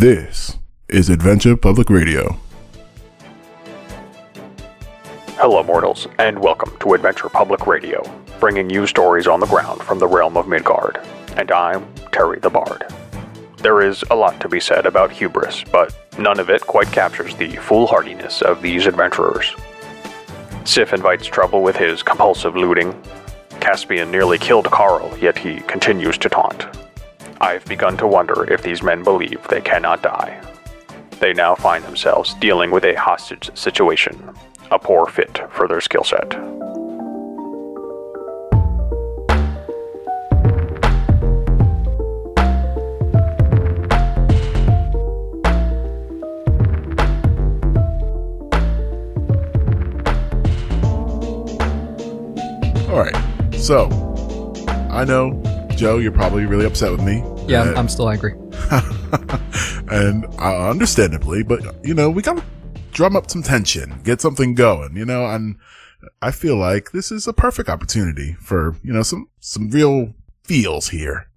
This is Adventure Public Radio. Hello, mortals, and welcome to Adventure Public Radio, bringing you stories on the ground from the realm of Midgard. And I'm Terry the Bard. There is a lot to be said about hubris, but none of it quite captures the foolhardiness of these adventurers. Sif invites trouble with his compulsive looting. Caspian nearly killed Carl, yet he continues to taunt. I've begun to wonder if these men believe they cannot die. They now find themselves dealing with a hostage situation, a poor fit for their skill set. All right. So, I know, Joe, you're probably really upset with me. Yeah, I'm, Uh, I'm still angry. and uh, understandably, but you know, we gotta drum up some tension, get something going, you know, and I feel like this is a perfect opportunity for, you know, some, some real feels here.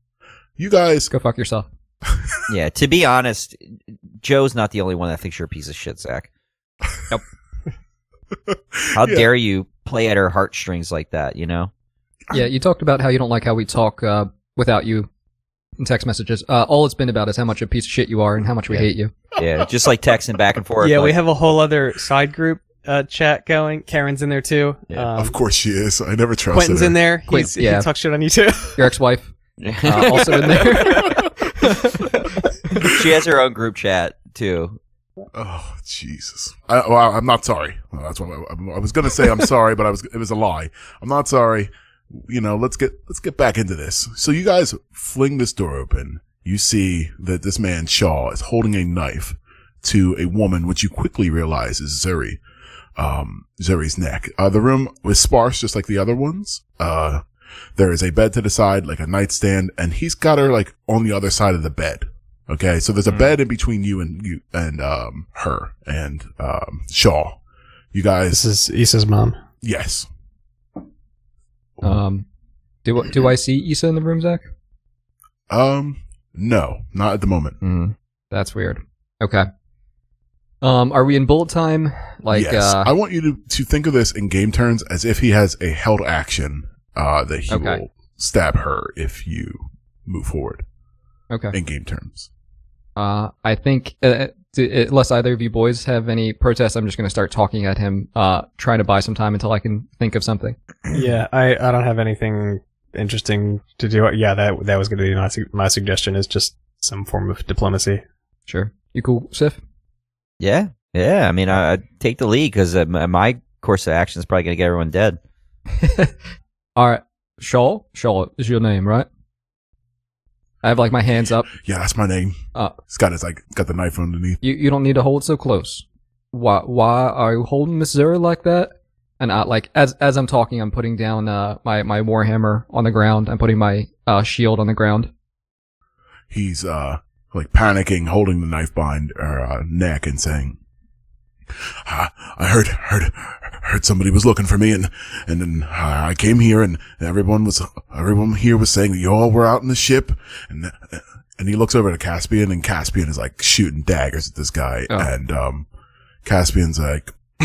You guys, Go fuck yourself. Yeah, to be honest, Joe's not the only one that thinks you're a piece of shit, Zach. Nope. How Yeah. dare you play at her heartstrings like that, you know? Yeah, you talked about how you don't like how we talk uh, without you in text messages. Uh, all it's been about is how much a piece of shit you are and how much we hate you. Yeah, just like texting back and forth. yeah, we like, have a whole other side group uh, chat going. Karen's in there too. Yeah. Um, of course she is. I never trusted Quentin's her. in there. Quint- He's, yeah. He talks shit on you too. Your ex-wife uh, also in there. she has her own group chat too. Oh Jesus! I, well, I'm not sorry. Well, that's what I, I was going to say. I'm sorry, but I was. It was a lie. I'm not sorry. You know, let's get let's get back into this. So you guys fling this door open. You see that this man Shaw is holding a knife to a woman, which you quickly realize is Zuri. Um, Zuri's neck. Uh, the room was sparse, just like the other ones. Uh, there is a bed to the side, like a nightstand, and he's got her like on the other side of the bed. Okay, so there's a bed in between you and you and um her and um Shaw. You guys, This is Issa's mom. yes. Um, do do I see Issa in the room, Zach? Um, no, not at the moment. Mm, that's weird. Okay. Um, are we in bullet time? Like, yes, uh, I want you to to think of this in game turns as if he has a held action uh that he Okay. will stab her if you move forward okay. in game terms. Uh, I think uh, d- unless either of you boys have any protests, I'm just going to start talking at him, uh, trying to buy some time until I can think of something. Yeah, I, I don't have anything interesting to do. Yeah, that that was going to be my su- my suggestion is just some form of diplomacy. Sure. You cool, Sif? Yeah, yeah. I mean, I, I'd take the lead because uh, my my course of action is probably gonna get everyone dead. All right. Shaw? Shaw is your name, right? I have like my hands up. Yeah, that's my name. Uh, got his like got the knife underneath. you, you don't need to hold so close. Why, why are you holding Miss Zuri like that? And I, like, as, as I'm talking, I'm putting down, uh, my, my warhammer on the ground. I'm putting my, uh, shield on the ground. He's uh like panicking, holding the knife behind her uh, neck and saying, I, I heard, heard, heard somebody was looking for me and, and then I came here and everyone was, everyone here was saying that you all were out in the ship and, and he looks over to Caspian and Caspian is like shooting daggers at this guy Oh. and, um, Caspian's like,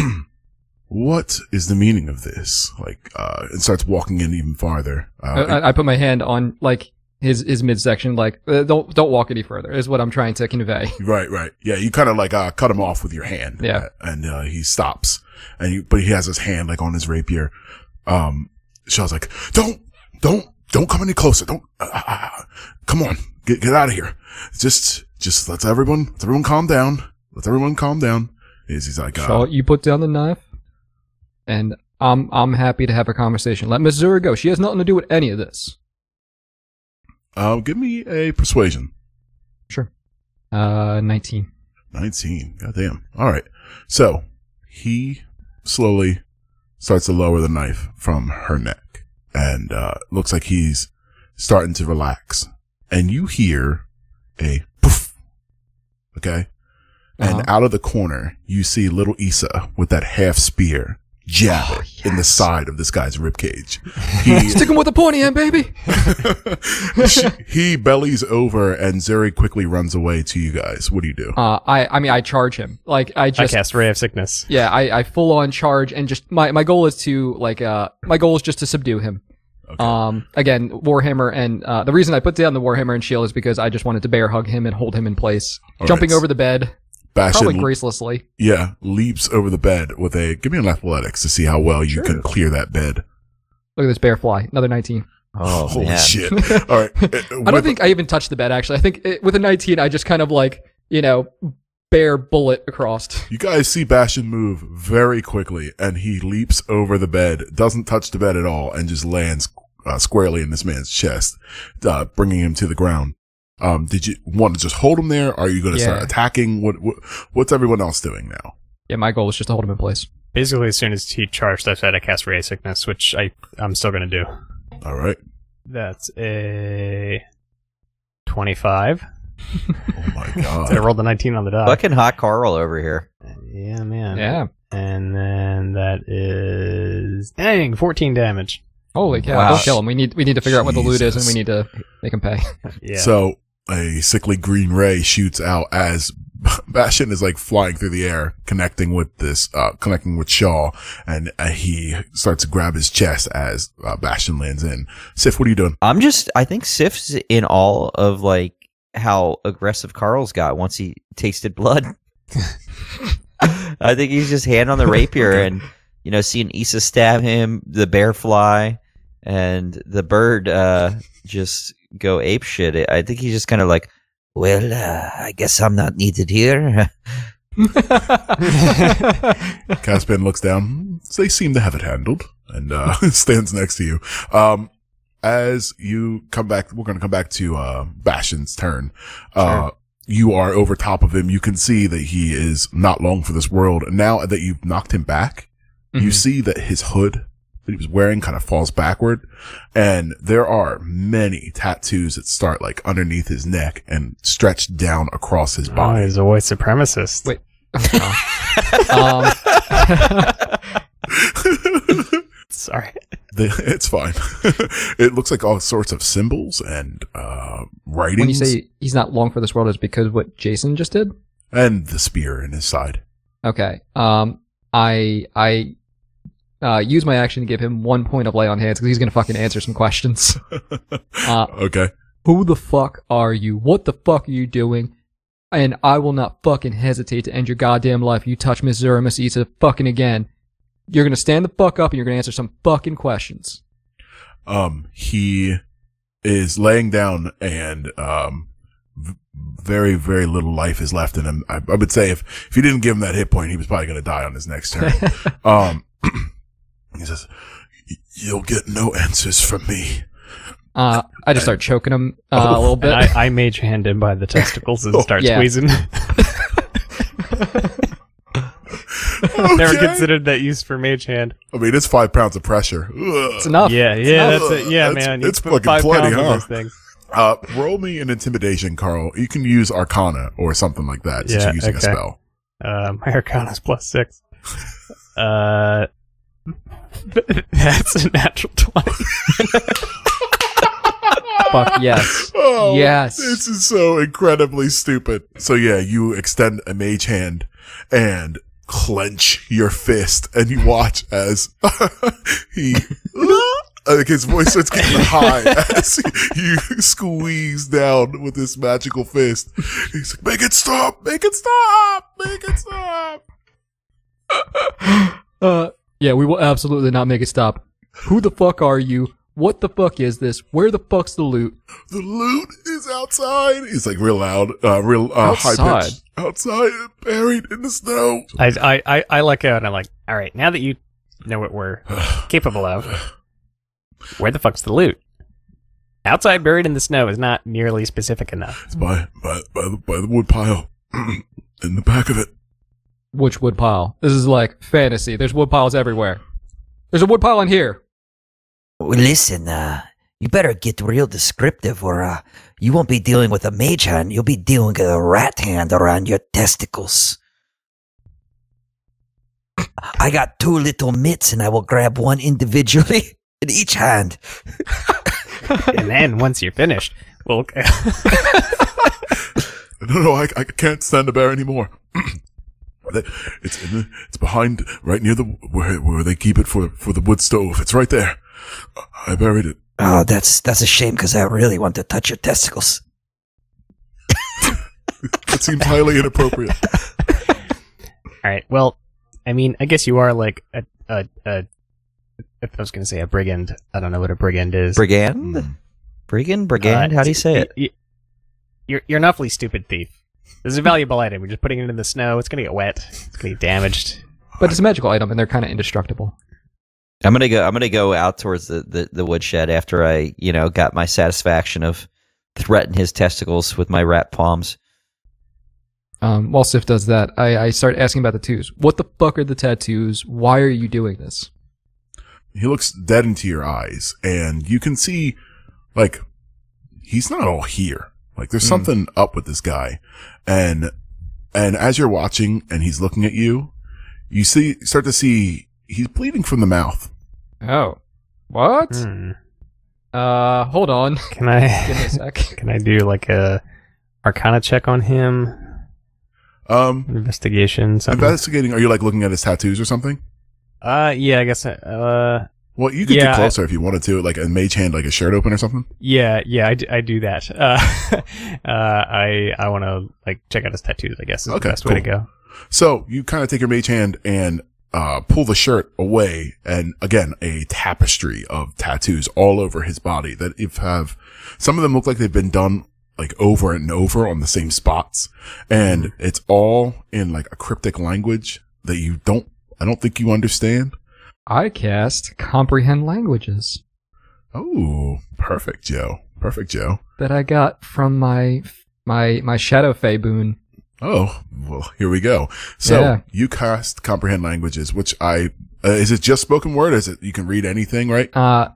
what is the meaning of this? Like, uh, and starts walking in even farther. Uh, I, I put my hand on, like, his, his midsection, like, uh, don't, don't walk any further, is what I'm trying to convey. Right, right. Yeah, you kind of like uh, cut him off with your hand. Yeah. and uh, he stops, and he, but he has his hand like on his rapier. Um, Shell's like, "Don't, don't, don't come any closer. Don't, uh, uh, come on, get get out of here. Just, just let's everyone, let everyone calm down. Let everyone calm down." Is he's like, Shaw, uh, you put down the knife, and I'm, I'm happy to have a conversation. Let Miss Zuri go. She has nothing to do with any of this. Uh, "Give me a persuasion." Sure. Uh, 19. 19. Goddamn. All right. So he slowly starts to lower the knife from her neck and, uh, looks like he's starting to relax. And you hear a poof. Okay. And Uh-huh. out of the corner, you see little Issa with that half spear jab Oh, it in the side of this guy's rib cage. He Stick him with the pointy end, baby. he bellies over and Zuri quickly runs away to you guys. What do you do? Uh, I, I mean, I charge him. Like, I I just, cast Ray of Sickness. yeah, I, I full on charge and just, my, my goal is to, like, uh, my goal is just to subdue him. Okay. Um, again, Warhammer, and, uh, the reason I put down the Warhammer and shield is because I just wanted to bear hug him and hold him in place. All Jumping right. over the bed, probably Bastion, gracelessly. yeah, leaps over the bed with a give me an athletics to see how well you can clear that bed. Look at this bear fly. Another 19. Oh Holy man. shit! All right, I don't think I even touched the bed, actually. I think it, with a 19, I just kind of like, you know, bear bullet across. You guys see Bastion move very quickly, and he leaps over the bed, doesn't touch the bed at all, and just lands uh, squarely in this man's chest, uh, bringing him to the ground. Um, did you want to just hold him there? Are you going to start attacking? What, what What's everyone else doing now? Yeah, my goal was just to hold him in place. Basically, as soon as he charged, I said I cast Ray Sickness, which I I'm still gonna do. All right. That's a twenty-five. Oh my god! I rolled a nineteen on the die. Fucking hot Carl over here. Yeah, man. Yeah. And then that is dang fourteen damage. Holy cow! Wow. Don't kill him. We need we need to figure out what the loot is, and we need to make him pay. Yeah. So a sickly green ray shoots out as Bastion is like flying through the air, connecting with this, uh, connecting with Shaw, and uh, he starts to grab his chest as uh, Bastion lands in. Sif, what are you doing? I'm just. I think Sif's in all of like how aggressive Carl's got once he tasted blood. I think he's just hand on the rapier Okay. and you know seeing Issa stab him, the bear fly, and the bird uh, just go ape shit. I think he's just kind of like, well, uh, I guess I'm not needed here. Caspian looks down. They seem to have it handled, and uh, stands next to you. Um, as you come back, we're going to come back to uh, Bastion's turn. Uh, you are over top of him. You can see that he is not long for this world. Now that you've knocked him back, you Mhm. see that his hood that he was wearing kind of falls backward, and there are many tattoos that start like underneath his neck and stretch down across his oh, body. he's a white supremacist. Wait. um, Sorry. The- it's fine. it looks like all sorts of symbols and uh, writings, when you say he's not long for this world, is because what Jason just did. and the spear in his side. Okay. Um, I I uh, use my action to give him one point of lay on hands because he's gonna fucking answer some questions. Uh, okay. Who the fuck are you? What the fuck are you doing? And I will not fucking hesitate to end your goddamn life if you touch Miss Zuri Miss Issa fucking again. You're gonna stand the fuck up and you're gonna answer some fucking questions. Um, he is laying down, and um, very, very little life is left in him. I, I would say if if you didn't give him that hit point, he was probably going to die on his next turn. um, he says, "You'll get no answers from me." Uh, I just start choking him uh, a little bit. And I, I mage hand him by the testicles and Oh, start yeah. squeezing. Never considered that use for mage hand. I mean, it's five pounds of pressure. It's enough. Yeah, yeah, enough. that's it. Yeah, It's- man. It's fucking five plenty, pounds on huh? those. Uh, roll me an intimidation, Carl. You can use Arcana or something like that since Yeah, you're using a okay. spell. Uh, my Arcana's plus six. Uh, that's a natural twenty. Fuck yes. Oh, Yes. This is so incredibly stupid. So yeah, you extend a mage hand and clench your fist and you watch as he like his voice starts getting high as you squeeze down with this magical fist. He's like, make it stop, make it stop, make it stop. Uh, yeah, we will absolutely not make it stop. Who the fuck are you? What the fuck is this? Where the fuck's the loot? The loot is outside. He's like real loud, uh, real uh, high Outside? pitched. Outside, buried in the snow. I, I, I, I let go and I'm like, all right, now that you know what we're capable of, where the fuck's the loot? Outside, buried in the snow is not nearly specific enough. It's by by by the, by the wood pile in the back of it. Which wood pile? This is like fantasy. There's wood piles everywhere. There's a wood pile in here. Well, listen, uh, you better get real descriptive or, uh, you won't be dealing with a mage hand, you'll be dealing with a rat hand around your testicles. I got two little mitts, and I will grab one individually in each hand. and then once you're finished, we'll. No, no, I, I can't stand the bear anymore. They- it's in the, it's behind, right near the where where they keep it for for the wood stove. It's right there. I buried it. Oh, that's that's a shame because I really want to touch your testicles. It seems highly inappropriate. All right. Well, I mean, I guess you are like a a a. If I was going to say a brigand, I don't know what a brigand is. Brigand? Hmm. Brigand? Brigand? Uh, How do you say y- it? y- You're you're an awfully stupid thief. This is a valuable item. We're just putting it in the snow. It's gonna get wet. It's gonna get damaged. But it's a magical item, and they're kind of indestructible. I'm gonna go. I'm gonna go out towards the, the, the woodshed after I, you know, got my satisfaction of threaten his testicles with my rat palms. Um, while Sif does that, I, I start asking about the tattoos. What the fuck are the tattoos? Why are you doing this? He looks dead into your eyes, and you can see, like, he's not all here. Like, there's something up with this guy, and and as you're watching, and he's looking at you, you see start to see he's bleeding from the mouth. Oh, what? Hmm. Uh, hold on. Can I Give me a sec. can I do like a Arcana check on him? Um, Investigation. Something. investigating. Are you like looking at his tattoos or something? uh, yeah. I guess. Uh, Well, you could Yeah, get closer if you wanted to, like a mage hand, like a shirt open or something. yeah, yeah. I, do, I do that. Uh, uh, I I want to like check out his tattoos. I guess is Okay, the best way to go. So you kind of take your mage hand and uh, pull the shirt away, and again, a tapestry of tattoos all over his body that if have some of them look like they've been done like over and over on the same spots, and it's all in like a cryptic language that you don't, I don't think you understand. I cast comprehend languages Oh, perfect, Joe. Perfect, Joe. that I got from my my my Shadow Fey boon. Oh, well, here we go. So Yeah. you cast comprehend languages, which I, uh, is it just spoken word? Is it, you can read anything, right? Uh,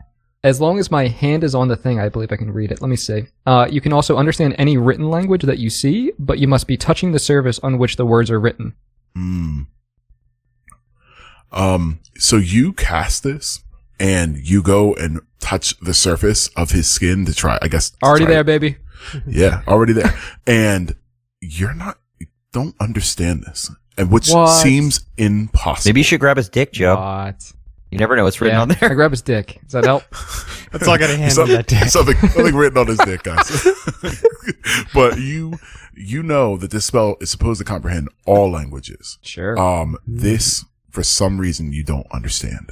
as long as my hand is on the thing, I believe I can read it. Let me see. Uh, you can also understand any written language that you see, but you must be touching the surface on which the words are written. Hmm. Um, so you cast this and you go and touch the surface of his skin to try, I guess. Already try- there, baby. Yeah, already there. and you're not, you don't understand this. And which What? seems impossible. Maybe you should grab his dick, Joe. What? You never know what's written Yeah, on there. I grab his dick. Does that help? That's all I got a hand Some- on that dick. Something, something written on his dick, guys. but you, you know that this spell is supposed to comprehend all languages. sure. Um, this, for some reason, you don't understand.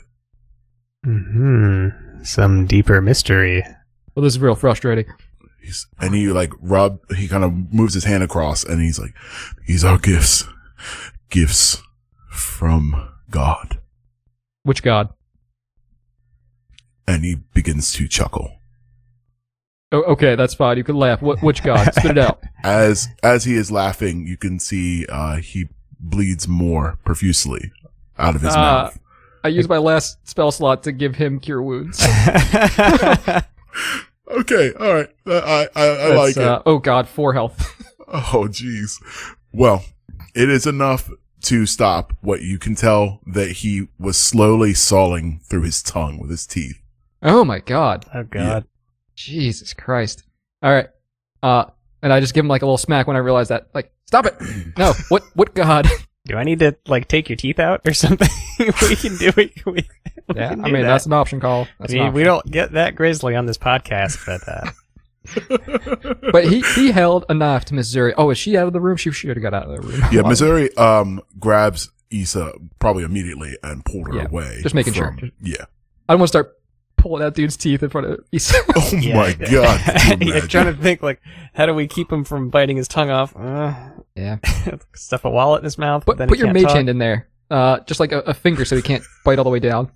Hmm. Some deeper mystery. well, this is real frustrating. He's, and he like rub, he kind of moves his hand across and he's like, these are gifts, gifts from God. Which god? And he begins to chuckle. Oh, okay, that's fine. You can laugh. What? Which god? Spit it out. As, as he is laughing, you can see, uh, he bleeds more profusely out of his Uh, mouth. I used my last spell slot to give him cure wounds. Okay. All right. Uh, I, I, I That's, like it. uh, oh god, four health. Oh, jeez. Well, it is enough to stop what you can tell that he was slowly sawing through his tongue with his teeth. Oh my god. oh God. Jesus Christ. All right. Uh, and I just give him like a little smack when I realize that. Like, stop it. No. What? What god? Do I need to like take your teeth out or something? we can do it. We, we yeah. can I mean, that. that's an option call. I That's an mean, option. we don't get that grizzly on this podcast, but uh, But he he held a knife to Miss Zuri. Oh, is she out of the room? She should have got out of the room. Yeah, Miss Zuri um grabs Issa probably immediately and pulled her Yeah, away. just making from- sure. Yeah. I don't want to start pulling that dude's teeth in front of. Issa. Oh yeah. my god. Could you You're trying to think like, how do we keep him from biting his tongue off? Uh, yeah. stuff a wallet in his mouth. Put then put your can't mage talk. hand in there. Uh, just like a, a finger, so he can't bite all the way down.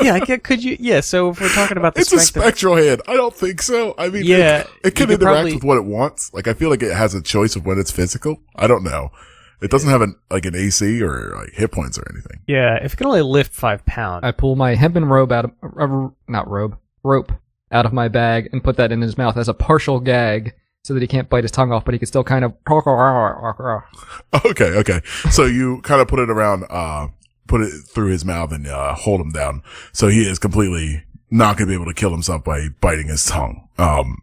Yeah, I get, could you? Yeah. So if we're talking about the It's a strength of spectral hand. I don't think so. I mean, Yeah, it, it can interact probably- with what it wants. Like, I feel like it has a choice of when it's physical. I don't know. It doesn't have an like an AC or like hit points or anything. Yeah, if it can only lift five pounds. I pull my hempen robe out of uh, not robe rope out of my bag and put that in his mouth as a partial gag, so that he can't bite his tongue off, but he can still kind of. Okay, okay. So you kind of put it around uh put it through his mouth and uh, hold him down. So he is completely not going to be able to kill himself by biting his tongue. Um,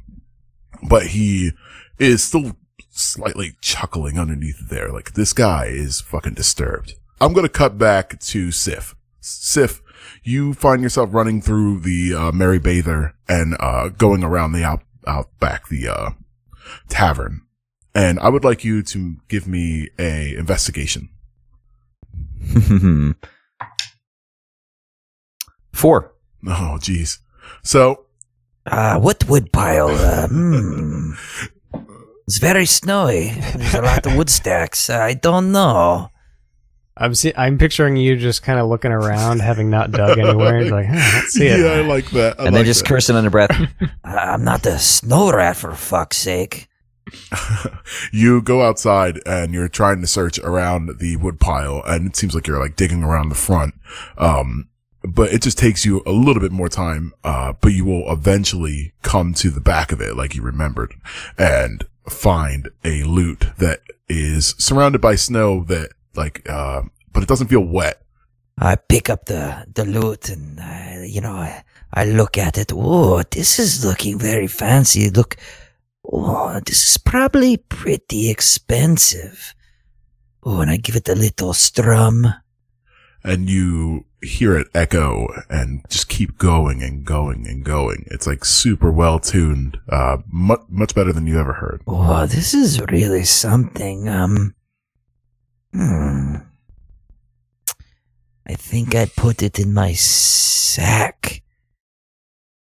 but he is still slightly chuckling underneath there. Like this guy is fucking disturbed. I'm going to cut back to Sif. Sif, you find yourself running through the uh, Merry Bather and uh, going around the out out back the uh, tavern. And I would like you to give me a investigation. Four. Oh, jeez. So Uh, what woodpile? Uh, hmm. It's very snowy. There's a lot of wood stacks. I don't know. I'm see- I'm picturing you just kind of looking around, having not dug anywhere. You're like, huh, let's see it. yeah, I like that. I and then just that. cursing under breath. I- I'm not the snow rat for fuck's sake. you go outside and you're trying to search around the wood pile and it seems like you're like digging around the front. Um, but it just takes you a little bit more time. Uh, but you will eventually come to the back of it like you remembered and find a lute that is surrounded by snow that like, uh, but it doesn't feel wet. I pick up the, the lute and, uh, you know, I, I look at it. Oh, this is looking very fancy. Look, oh, this is probably pretty expensive. Oh, and I give it a little strum. and you hear it echo and just keep going and going and going. It's like super well tuned, uh, much, much better than you ever heard. Oh, this is really something. Um, hmm. I think I'd put it in my sack.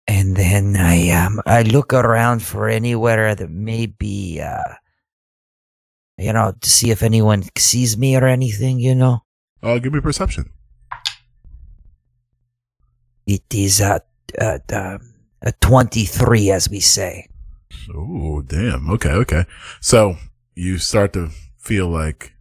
And then I, um, I look around for anywhere that may be, uh, you know, to see if anyone sees me or anything, you know. Uh, give me perception. It is a, a, a, a 23, as we say. Oh, damn. Okay. Okay. So you start to feel like,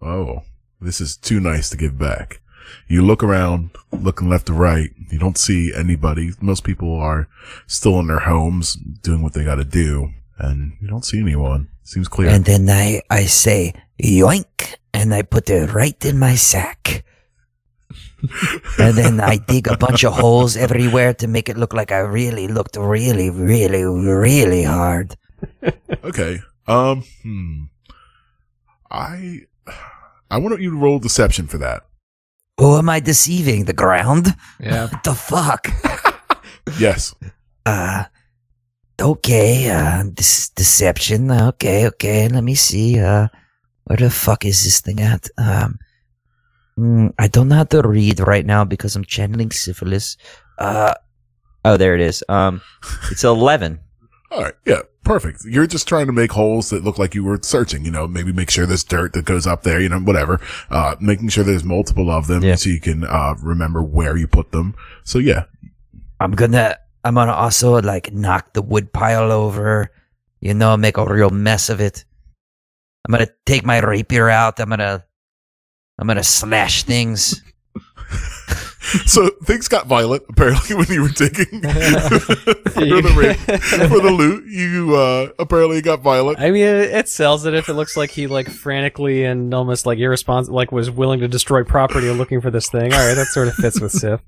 oh, this is too nice to give back. You look around, looking left to right. You don't see anybody. Most people are still in their homes doing what they got to do, and you don't see anyone. Seems clear. And then I, I say, yoink, and I put it right in my sack. And then I dig a bunch of holes everywhere to make it look like I really looked really, really, really hard. okay. Um. Hmm. I. I want you to roll deception for that. Who am I deceiving? The ground? Yeah. What the fuck? Yes. Uh, okay, uh, this deception. Okay, okay, let me see. Uh, where the fuck is this thing at? Um, mm, I don't know how to read right now because I'm channeling syphilis. Uh, Oh, there it is. Um, it's eleven. All right. Yeah. Perfect. You're just trying to make holes that look like you were searching, you know, maybe make sure there's dirt that goes up there, you know, whatever. Uh, making sure there's multiple of them Yeah. so you can, uh, remember where you put them. So yeah. I'm gonna, I'm gonna also like knock the wood pile over, you know, make a real mess of it. I'm gonna take my rapier out. I'm gonna, I'm gonna slash things. so things got violent apparently when you were digging for the rape, for the loot. You, uh, apparently got violent. I mean, it, it sells it if it looks like he like frantically and almost like irresponsible, like was willing to destroy property looking for this thing. All right, that sort of fits with Sif.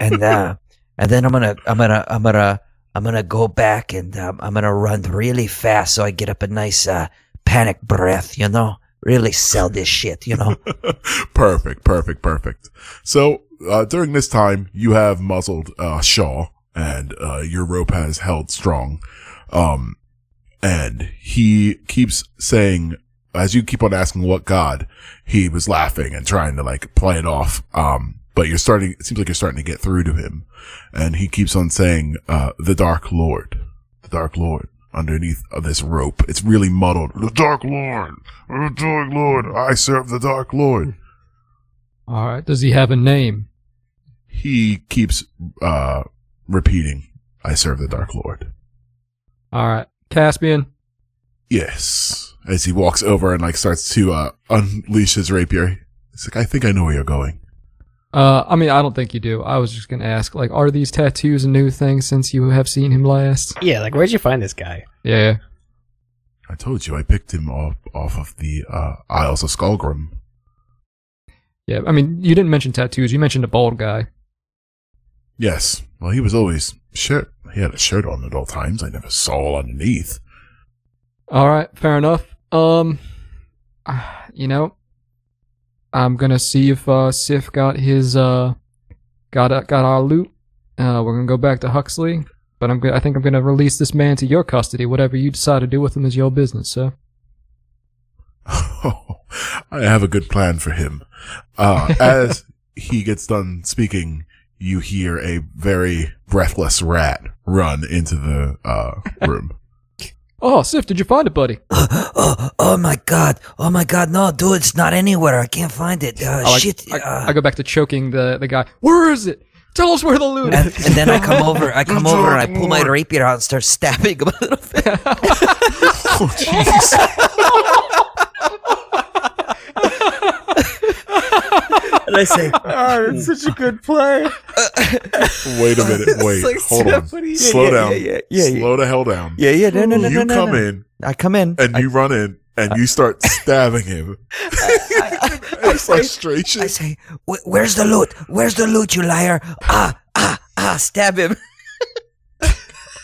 and uh, and then I'm gonna I'm gonna I'm gonna I'm gonna go back and um, I'm gonna run really fast so I get up a nice uh, panic breath, you know, really sell this shit, you know. perfect, perfect, perfect. So, uh, during this time, you have muzzled, uh, Shaw and, uh, your rope has held strong. Um, and he keeps saying, as you keep on asking what God, he was laughing and trying to like play it off. Um, but you're starting, it seems like you're starting to get through to him. And he keeps on saying, uh, the Dark Lord, the Dark Lord underneath of this rope. It's really muddled. The Dark Lord, the Dark Lord, I serve the Dark Lord. All right. Does he have a name? He keeps, uh, repeating, I serve the Dark Lord. All right. Caspian. Yes. As he walks over and like starts to, uh, unleash his rapier. It's like, I think I know where you're going. Uh, I mean, I don't think you do. I was just gonna ask, like, are these tattoos a new thing since you have seen him last? Yeah, like where'd you find this guy? Yeah. I told you I picked him off, off of the, uh, Isles of Skullgrim. Yeah, I mean, you didn't mention tattoos. You mentioned a bald guy. Yes. Well, he was always shirt. He had a shirt on at all times. I never saw underneath. All right, fair enough. Um, you know, I'm gonna see if uh Sif got his uh got uh, got our loot. Uh, we're gonna go back to Huxley, but I'm I think I'm gonna release this man to your custody. Whatever you decide to do with him is your business, sir. I have a good plan for him. Uh, as he gets done speaking, you hear a very breathless rat run into the uh, room. Oh, Sif, did you find it, buddy? oh, oh my god. Oh my god. No, dude, it's not anywhere. I can't find it. Uh, Oh, I- shit. I, uh, I go back to choking the the guy. Where is it? Tell us where the loot and, is. and then I come over, I come over and I pull my rapier out and start stabbing him a little bit. Oh, jeez. And I say, Oh, that's such a good play. Wait a minute. Wait. like Hold on. somebody- Slow Yeah, yeah, down. yeah, yeah, yeah, yeah. Slow the hell down. yeah, yeah, no, no, no, you no, no, come no. in I come in. and I, you run in and you start stabbing him. in frustration. I say, "Wh- where's the loot? Where's the loot, you liar? Ah, ah, ah, stab him.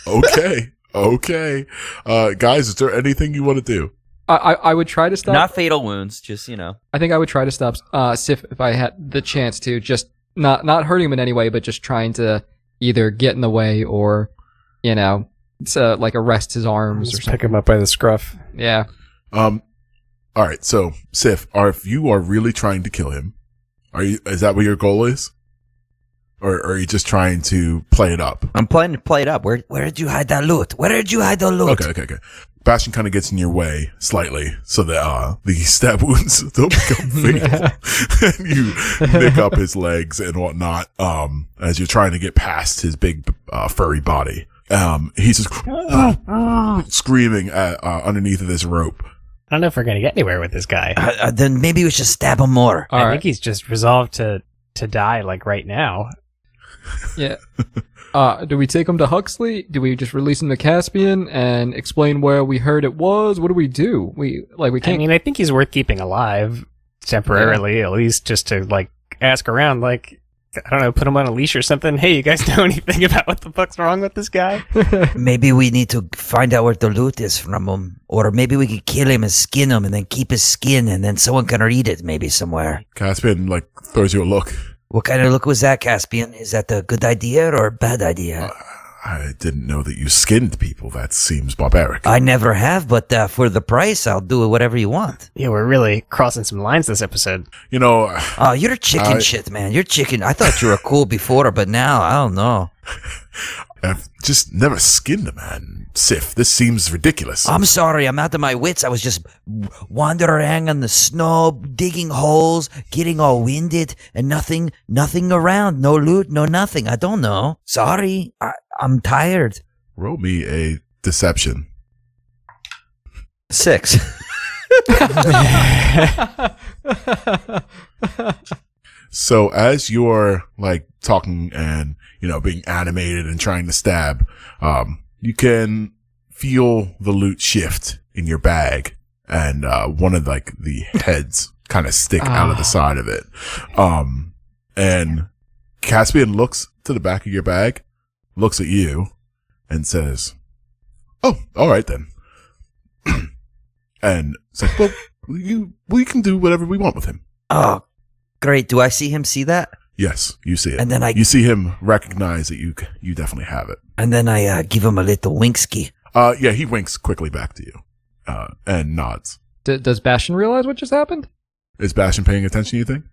okay. Okay. Uh, guys, is there anything you want to do? I, I I would try to stop. Not fatal wounds, just you know. I think I would try to stop uh, Sif if I had the chance to. Just not not hurting him in any way, but just trying to either get in the way or, you know, to like arrest his arms or Just something. pick him up by the scruff. Yeah. Um, all right. So, Sif, are if you are really trying to kill him, are you? Is that what your goal is, or, or are you just trying to play it up? I'm playing to play it up. Where Where did you hide that loot? Where did you hide the loot? Okay, okay, okay. Bastion kind of gets in your way slightly so that uh, the stab wounds don't become fatal. and you nick up his legs and whatnot um, as you're trying to get past his big uh, furry body. Um, he's just screaming at, uh, underneath of this rope. I don't know if we're gonna get anywhere with this guy. Uh, uh, then maybe we should stab him more. All I right. think he's just resolved to to die like right now. Yeah. Uh, do we take him to Huxley? Do we just release him to Caspian and explain where we heard it was? What do we do? We like we I can't. mean, I think he's worth keeping alive temporarily, at least, just to like ask around. Like, I don't know, put him on a leash or something. Hey, you guys know anything about what the fuck's wrong with this guy? Maybe we need to find out where the loot is from him. Or maybe we could kill him and skin him and then keep his skin and then someone can read it maybe somewhere. Caspian like throws you a look. What kind of look was that, Caspian? Is that a good idea or a bad idea? I didn't know that you skinned people. That seems barbaric. I never have, but uh, for the price, I'll do whatever you want. Yeah, we're really crossing some lines this episode. you know, Oh, you're chicken I- shit, man. You're chicken. I thought you were cool before, but now I don't know. I've just never skinned a man. Sif, this seems ridiculous. I'm sorry. I'm out of my wits. I was just wandering on the snow, digging holes, getting all winded, and nothing, nothing around. No loot, no nothing. I don't know. Sorry. I, I'm tired. Roll me a deception. six. So as you're like talking and, you know, being animated and trying to stab, um, you can feel the loot shift in your bag and, uh, one of like the heads kind of stick out of the Ah. side of it. Um, and Caspian looks to the back of your bag, looks at you and says, Oh, all right then. and it's like, well, you, we can do whatever we want with him. Oh, Great. Do I see him see that? Yes, you see it. and then I, you see him recognize that you you definitely have it. and then I uh, give him a little winksky. Uh, yeah, he winks quickly back to you, uh, and nods. D- does Bastion realize what just happened? Is Bastion paying attention? You think?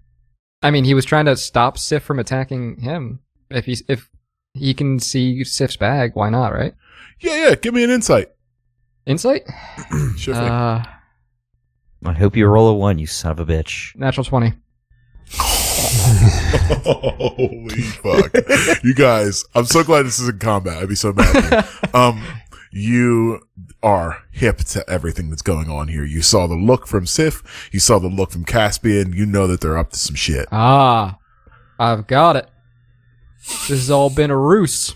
I mean, he was trying to stop Sif from attacking him. If he's if he can see Sif's bag, why not? Right? Yeah, yeah. Give me an insight. Insight. Sure thing. Uh, I hope you roll a one, you son of a bitch. natural twenty. Holy fuck! you guys, I'm so glad this isn't combat. I'd be so mad. You. Um, you are hip to everything that's going on here. You saw the look from Sif. You saw the look from Caspian. You know that they're up to some shit. Ah, I've got it. This has all been a ruse.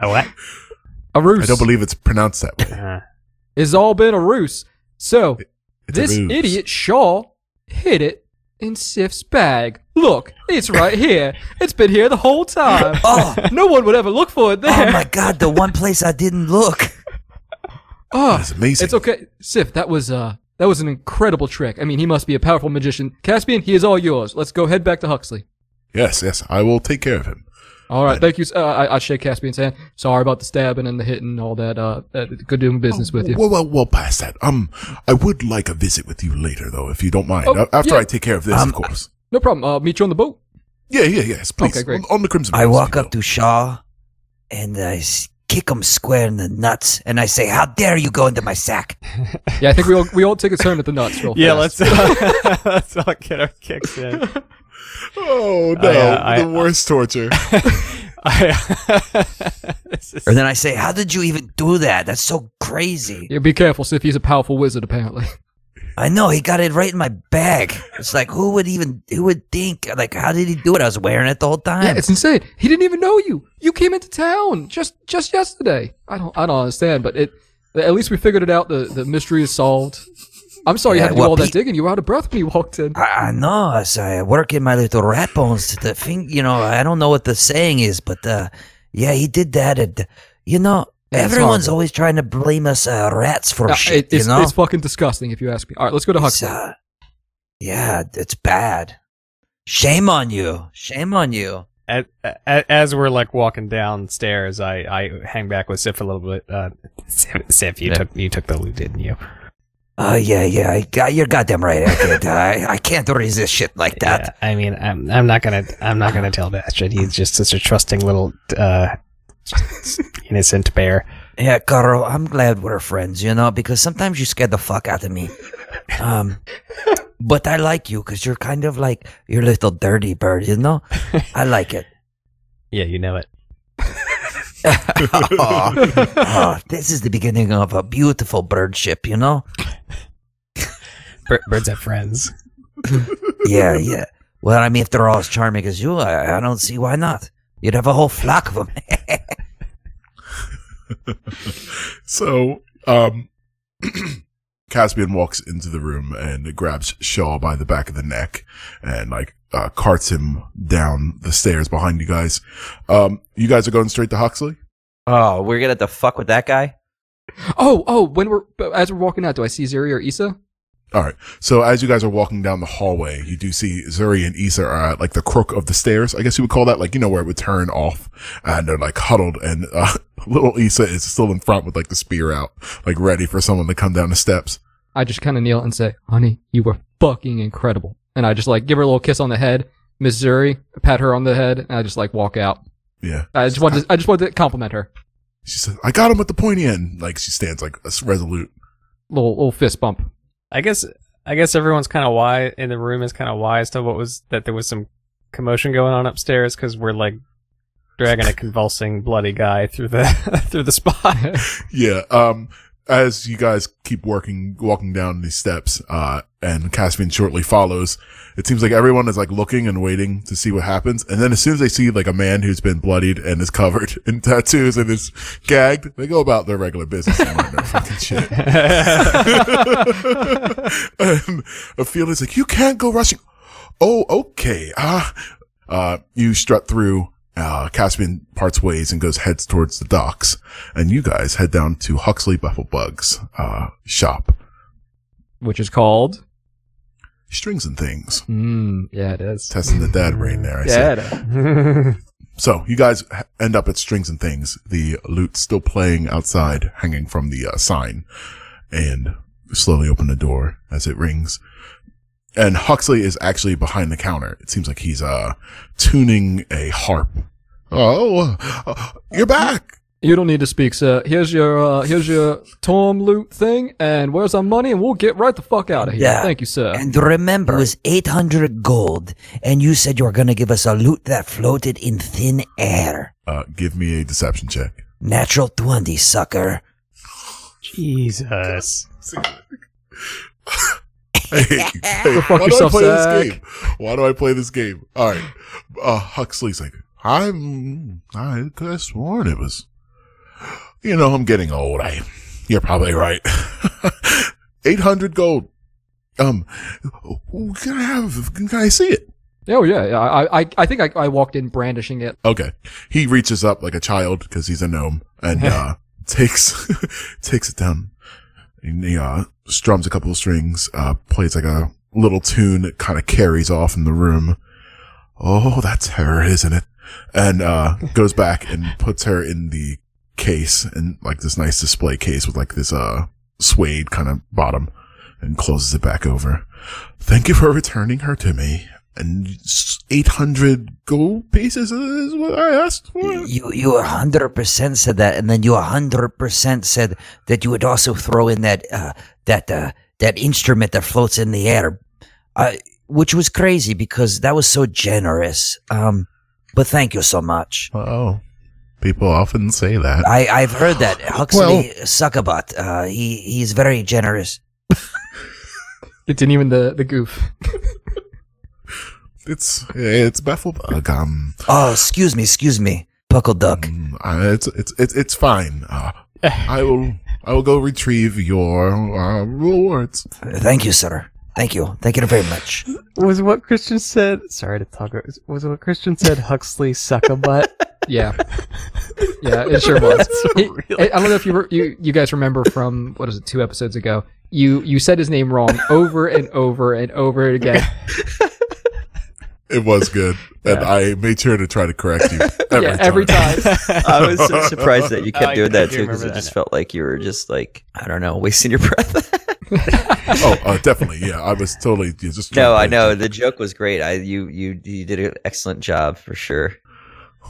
A what? A ruse. I don't believe it's pronounced that way. Uh, It's all been a ruse. So, It's this idiot Shaw hid it in Sif's bag. Look, it's right here. It's been here the whole time. Oh, No one would ever look for it there. oh my God! The one place I didn't look. Ah, That's amazing. it's okay, Sif. That was uh, that was an incredible trick. I mean, he must be a powerful magician. Caspian, he is all yours. Let's go head back to Huxley. Yes, yes, I will take care of him. All right, thank you. Uh, I, I shake Caspian's hand. Sorry about the stabbing and the hitting and all that. Uh, uh good doing business with you. Well, well, well, past that. Um, I would like a visit with you later, though, if you don't mind. Oh, After yeah. I take care of this, Um, of course. No problem. I'll meet you on the boat. Yeah, yeah, yes, please. Okay, great. On, on the Crimson. I Rose, walk if you up to Shaw, and I kick him square in the nuts, and I say, "How dare you go into my sack?" Yeah, I think we all we all take a turn at the nuts real Yeah, fast. let's let's all get our kicks in. will. Oh no, I, uh, I- the worst torture. I, this is- Or then I say, "How did you even do that? That's so crazy." Yeah, be careful, Sif. He's a powerful wizard, apparently. I know he got it right in my bag. It's like who would even who would think like how did he do it? I was wearing it the whole time. Yeah, it's insane. He didn't even know you. You came into town just just yesterday. I don't I don't understand, but it at least we figured it out. The the mystery is solved. I'm sorry you had to do well, all that Pete- digging. You were out of breath when you walked in. I, I know. As I work in my little rat bones, the thing, you know, I don't know what the saying is, but uh, yeah, he did that. And you know, Yeah, everyone's always trying to blame us uh, rats for Uh, shit. it- it's, you know, it's fucking disgusting if you ask me. All right, let's go to It's, Huxley. uh, yeah, it's bad. Shame on you. Shame on you. as, as we're like walking downstairs, I, I hang back with Sif a little bit. Uh, Sif, Sif, you Yeah. took you took the loot, didn't you? Oh yeah, yeah. I you're goddamn right. I can't. I, I can't resist shit like that. Yeah, I mean, I'm I'm not gonna I'm not gonna tell Bastion. He's just such a trusting little uh, innocent bear. Yeah, Carl, I'm glad we're friends, you know, because sometimes you scare the fuck out of me. Um, but I like you because you're kind of like your little dirty bird, you know? I like it. Yeah, you know it. Oh, oh, this is the beginning of a beautiful birdship, you know? Bir- birds have friends. Yeah, yeah. Well, I mean, if they're all as charming as you, I, I don't see why not. You'd have a whole flock of them. So, um, Caspian walks into the room and grabs Shaw by the back of the neck and like, uh, carts him down the stairs behind you guys. Um, you guys are going straight to Huxley? Oh, we're gonna have to fuck with that guy. Oh, oh, when we're as we're walking out, do I see Zuri or Issa? All right. So as you guys are walking down the hallway, you do see Zuri and Issa are at like the crook of the stairs. I guess you would call that like, you know, where it would turn off and they're like huddled and, uh, little Issa is still in front with like the spear out, like ready for someone to come down the steps. I just kind of kneel and say, "Honey, you were fucking incredible." And I just like give her a little kiss on the head, Missouri, pat her on the head, and I just like walk out. Yeah. I just wanted, to, I just wanted to compliment her. She says, I got him at the pointy end. Like she stands like a resolute. Little little fist bump. I guess I guess everyone's kind of wise in the room is kind of wise to what was that there was some commotion going on upstairs because we're like dragging a convulsing bloody guy through the through the spot. Yeah. Um, as you guys keep working, walking down these steps, uh, and Caspian shortly follows, it seems like everyone is like looking and waiting to see what happens. And then as soon as they see like a man who's been bloodied and is covered in tattoos and is gagged, they go about their regular business and learn their fucking shit. and Ophelia's like, you can't go rushing. Oh, okay. Ah, uh, you strut through, uh, Caspian parts ways and goes heads towards the docks. And you guys head down to Huxley Bufflebug's, uh, shop. Which is called. Strings and things. Mm, yeah, it is. Testing the dad brain there. I. Yeah. So you guys end up at Strings and Things. The lute still playing outside, hanging from the uh, sign, and slowly open the door as it rings. And Huxley is actually behind the counter. It seems like he's uh tuning a harp. Oh, uh, you're back. You don't need to speak, sir. Here's your uh, here's your Tom loot thing, and where's our money, and we'll get right the fuck out of here. Yeah. Thank you, sir. And remember, it was 800 gold, and you said you were going to give us a loot that floated in thin air. Uh, give me a deception check. Natural 20, sucker. Jesus. Hey, hey, fuck why yourself, do I play Zach. this game? Why do I play this game? All right. Uh, Huxley's like, I'm, I could have sworn it was, you know, I'm getting old. I, you're probably right. 800 gold. Um, can I have? Can I see it? Oh yeah, I I I think I, I walked in brandishing it. Okay. He reaches up like a child because he's a gnome and uh takes takes it down. And he uh strums a couple of strings, uh plays like a little tune that kind of carries off in the room. Oh, that's her, isn't it? And uh goes back and puts her in the case and like this nice display case with like this uh suede kind of bottom and closes it back over. Thank you for returning her to me. And 800 gold pieces is what I asked for. You you a hundred percent said that, and then you a hundred percent said that you would also throw in that uh, that uh, that instrument that floats in the air, uh, which was crazy because that was so generous. Um, but thank you so much. Oh, people often say that. I I've heard that Huxley Suckabutt. Uh, he he's very generous. It didn't even the the goof. It's it's Beffelbug. Um, Oh, excuse me, excuse me, Puckle Duck. mm, uh, it's it's it's it's fine. Uh, I will I will go retrieve your uh, rewards. Thank you, sir. Thank you. Thank you very much. Was what Christian said? Sorry to talk. Was what Christian said? Huxley suck a butt. Yeah, yeah, it sure was. That's He- I I don't know if you were, you you guys remember from what is it two episodes ago. You you said his name wrong over and over and over again. It was good, and I made sure to try to correct you every yeah, time. every time. I was so surprised that you kept I- doing that too because it just felt like you were just like I don't know wasting your breath. Oh, uh, definitely. Yeah, I was totally yeah, just. no, I trying to- know the joke was great. I you you you did an excellent job for sure.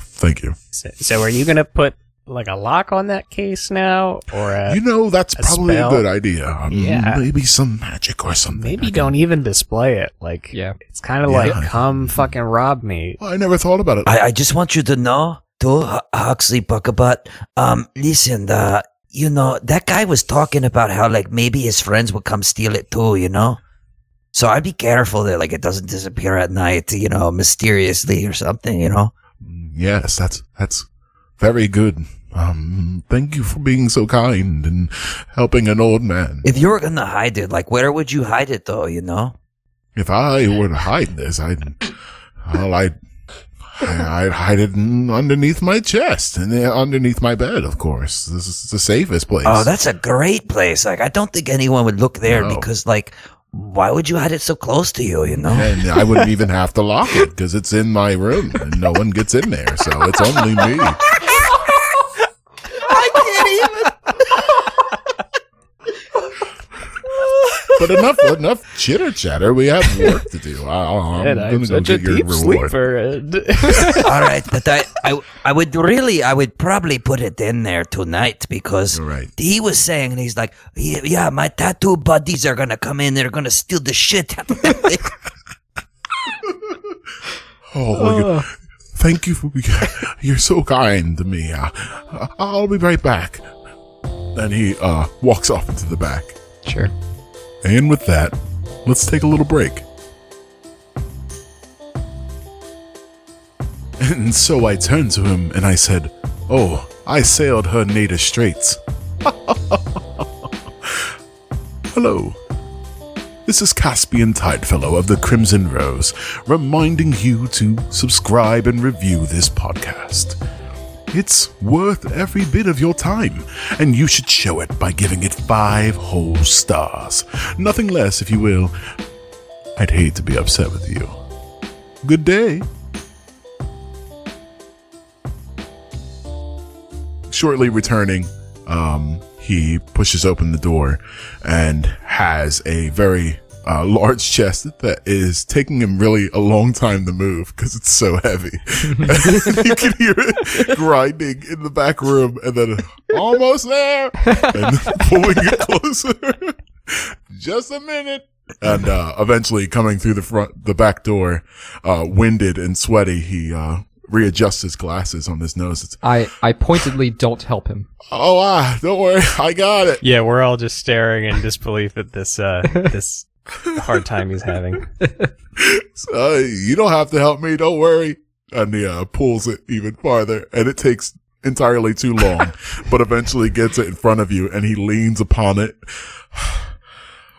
Thank you. so, so are you gonna put like a lock on that case now, or uh, you know, that's a probably spell? a good idea. Um, Yeah. maybe some magic or something. Maybe can- don't even display it? Like, Yeah. it's kind of Yeah. like come fucking rob me. Well, I never thought about it. I, I just want you to know, too, Hu- Huxley Buckabutt. Um, listen, uh, you know, that guy was talking about how, like, maybe his friends would come steal it too, you know? So I'd be careful that, like, it doesn't disappear at night, you know, mysteriously or something, you know? yes, that's that's very good. Um, thank you for being so kind and helping an old man. If you were gonna hide it, like, where would you hide it, though, you know? If I were to hide this, I'd, well, I'd, I'd hide it underneath my chest and underneath my bed, of course. This is the safest place. Oh, that's a great place. Like, I don't think anyone would look there No. because, like, why would you hide it so close to you, you know? and I wouldn't even have to lock it because it's in my room and no one gets in there. So it's only me. But enough, enough chitter chatter. We have work to do. I, I'm gonna go such a get your deep reward. sleeper. and- All right, but I, I, I would really, I would probably put it in there tonight because All right. he was saying, and he's like, yeah, yeah, my tattoo buddies are gonna come in, they're gonna steal the shit out of that. Oh, well, you, thank you for you're so kind to me. Uh, I'll be right back. Then he uh, walks off into the back. Sure. And with that, let's take a little break. And so I turned to him and I said, Oh, I sailed her native straits. Hello. This is Caspian Tidefellow of the Crimson Rose, reminding you to subscribe and review this podcast. It's worth every bit of your time, and you should show it by giving it five whole stars. Nothing less, if you will. I'd hate to be upset with you. Good day. Shortly returning, um, he pushes open the door and has a very uh, large chest that is taking him really a long time to move because it's so heavy. you can hear it grinding in the back room and then almost there and pulling it closer. Just a minute. And uh, eventually coming through the front, the back door, uh, winded and sweaty, he uh, readjusts his glasses on his nose. It's, I I pointedly don't help him. oh, ah, don't worry, I got it. yeah, we're all just staring in disbelief at this uh, this hard time he's having. uh, you don't have to help me. Don't worry. And he uh, pulls it even farther, and it takes entirely too long, but eventually gets it in front of you, and he leans upon it.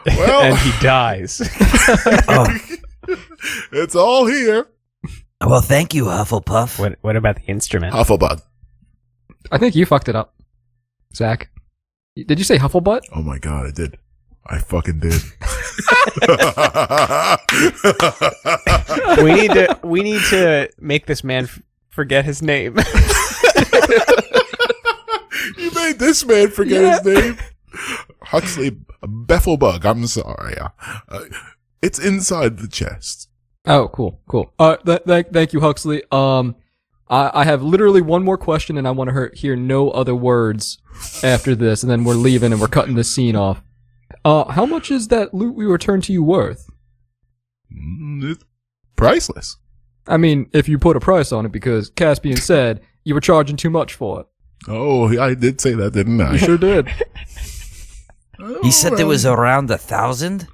Well, and he dies. Oh, it's all here. well, thank you, Hufflepuff. what What about the instrument? Hufflepuff. I think you fucked it up, Zach. Did you say Hufflebutt? Oh my god, I did. I fucking did. we need to We need to make this man f- forget his name. you made this man forget his name. Huxley Beffelbug. I'm sorry. Uh, uh, it's inside the chest. Oh, cool, cool. Uh, th- th- thank you, Huxley. Um, I, I have literally one more question, and I want to hear no other words after this, and then we're leaving and we're cutting the scene off. Uh, how much is that lute we returned to you worth? Mm, It's priceless. I mean, if you put a price on it, because Caspian said you were charging too much for it. Oh, I did say that, didn't I? You sure did. He said there was around a thousand.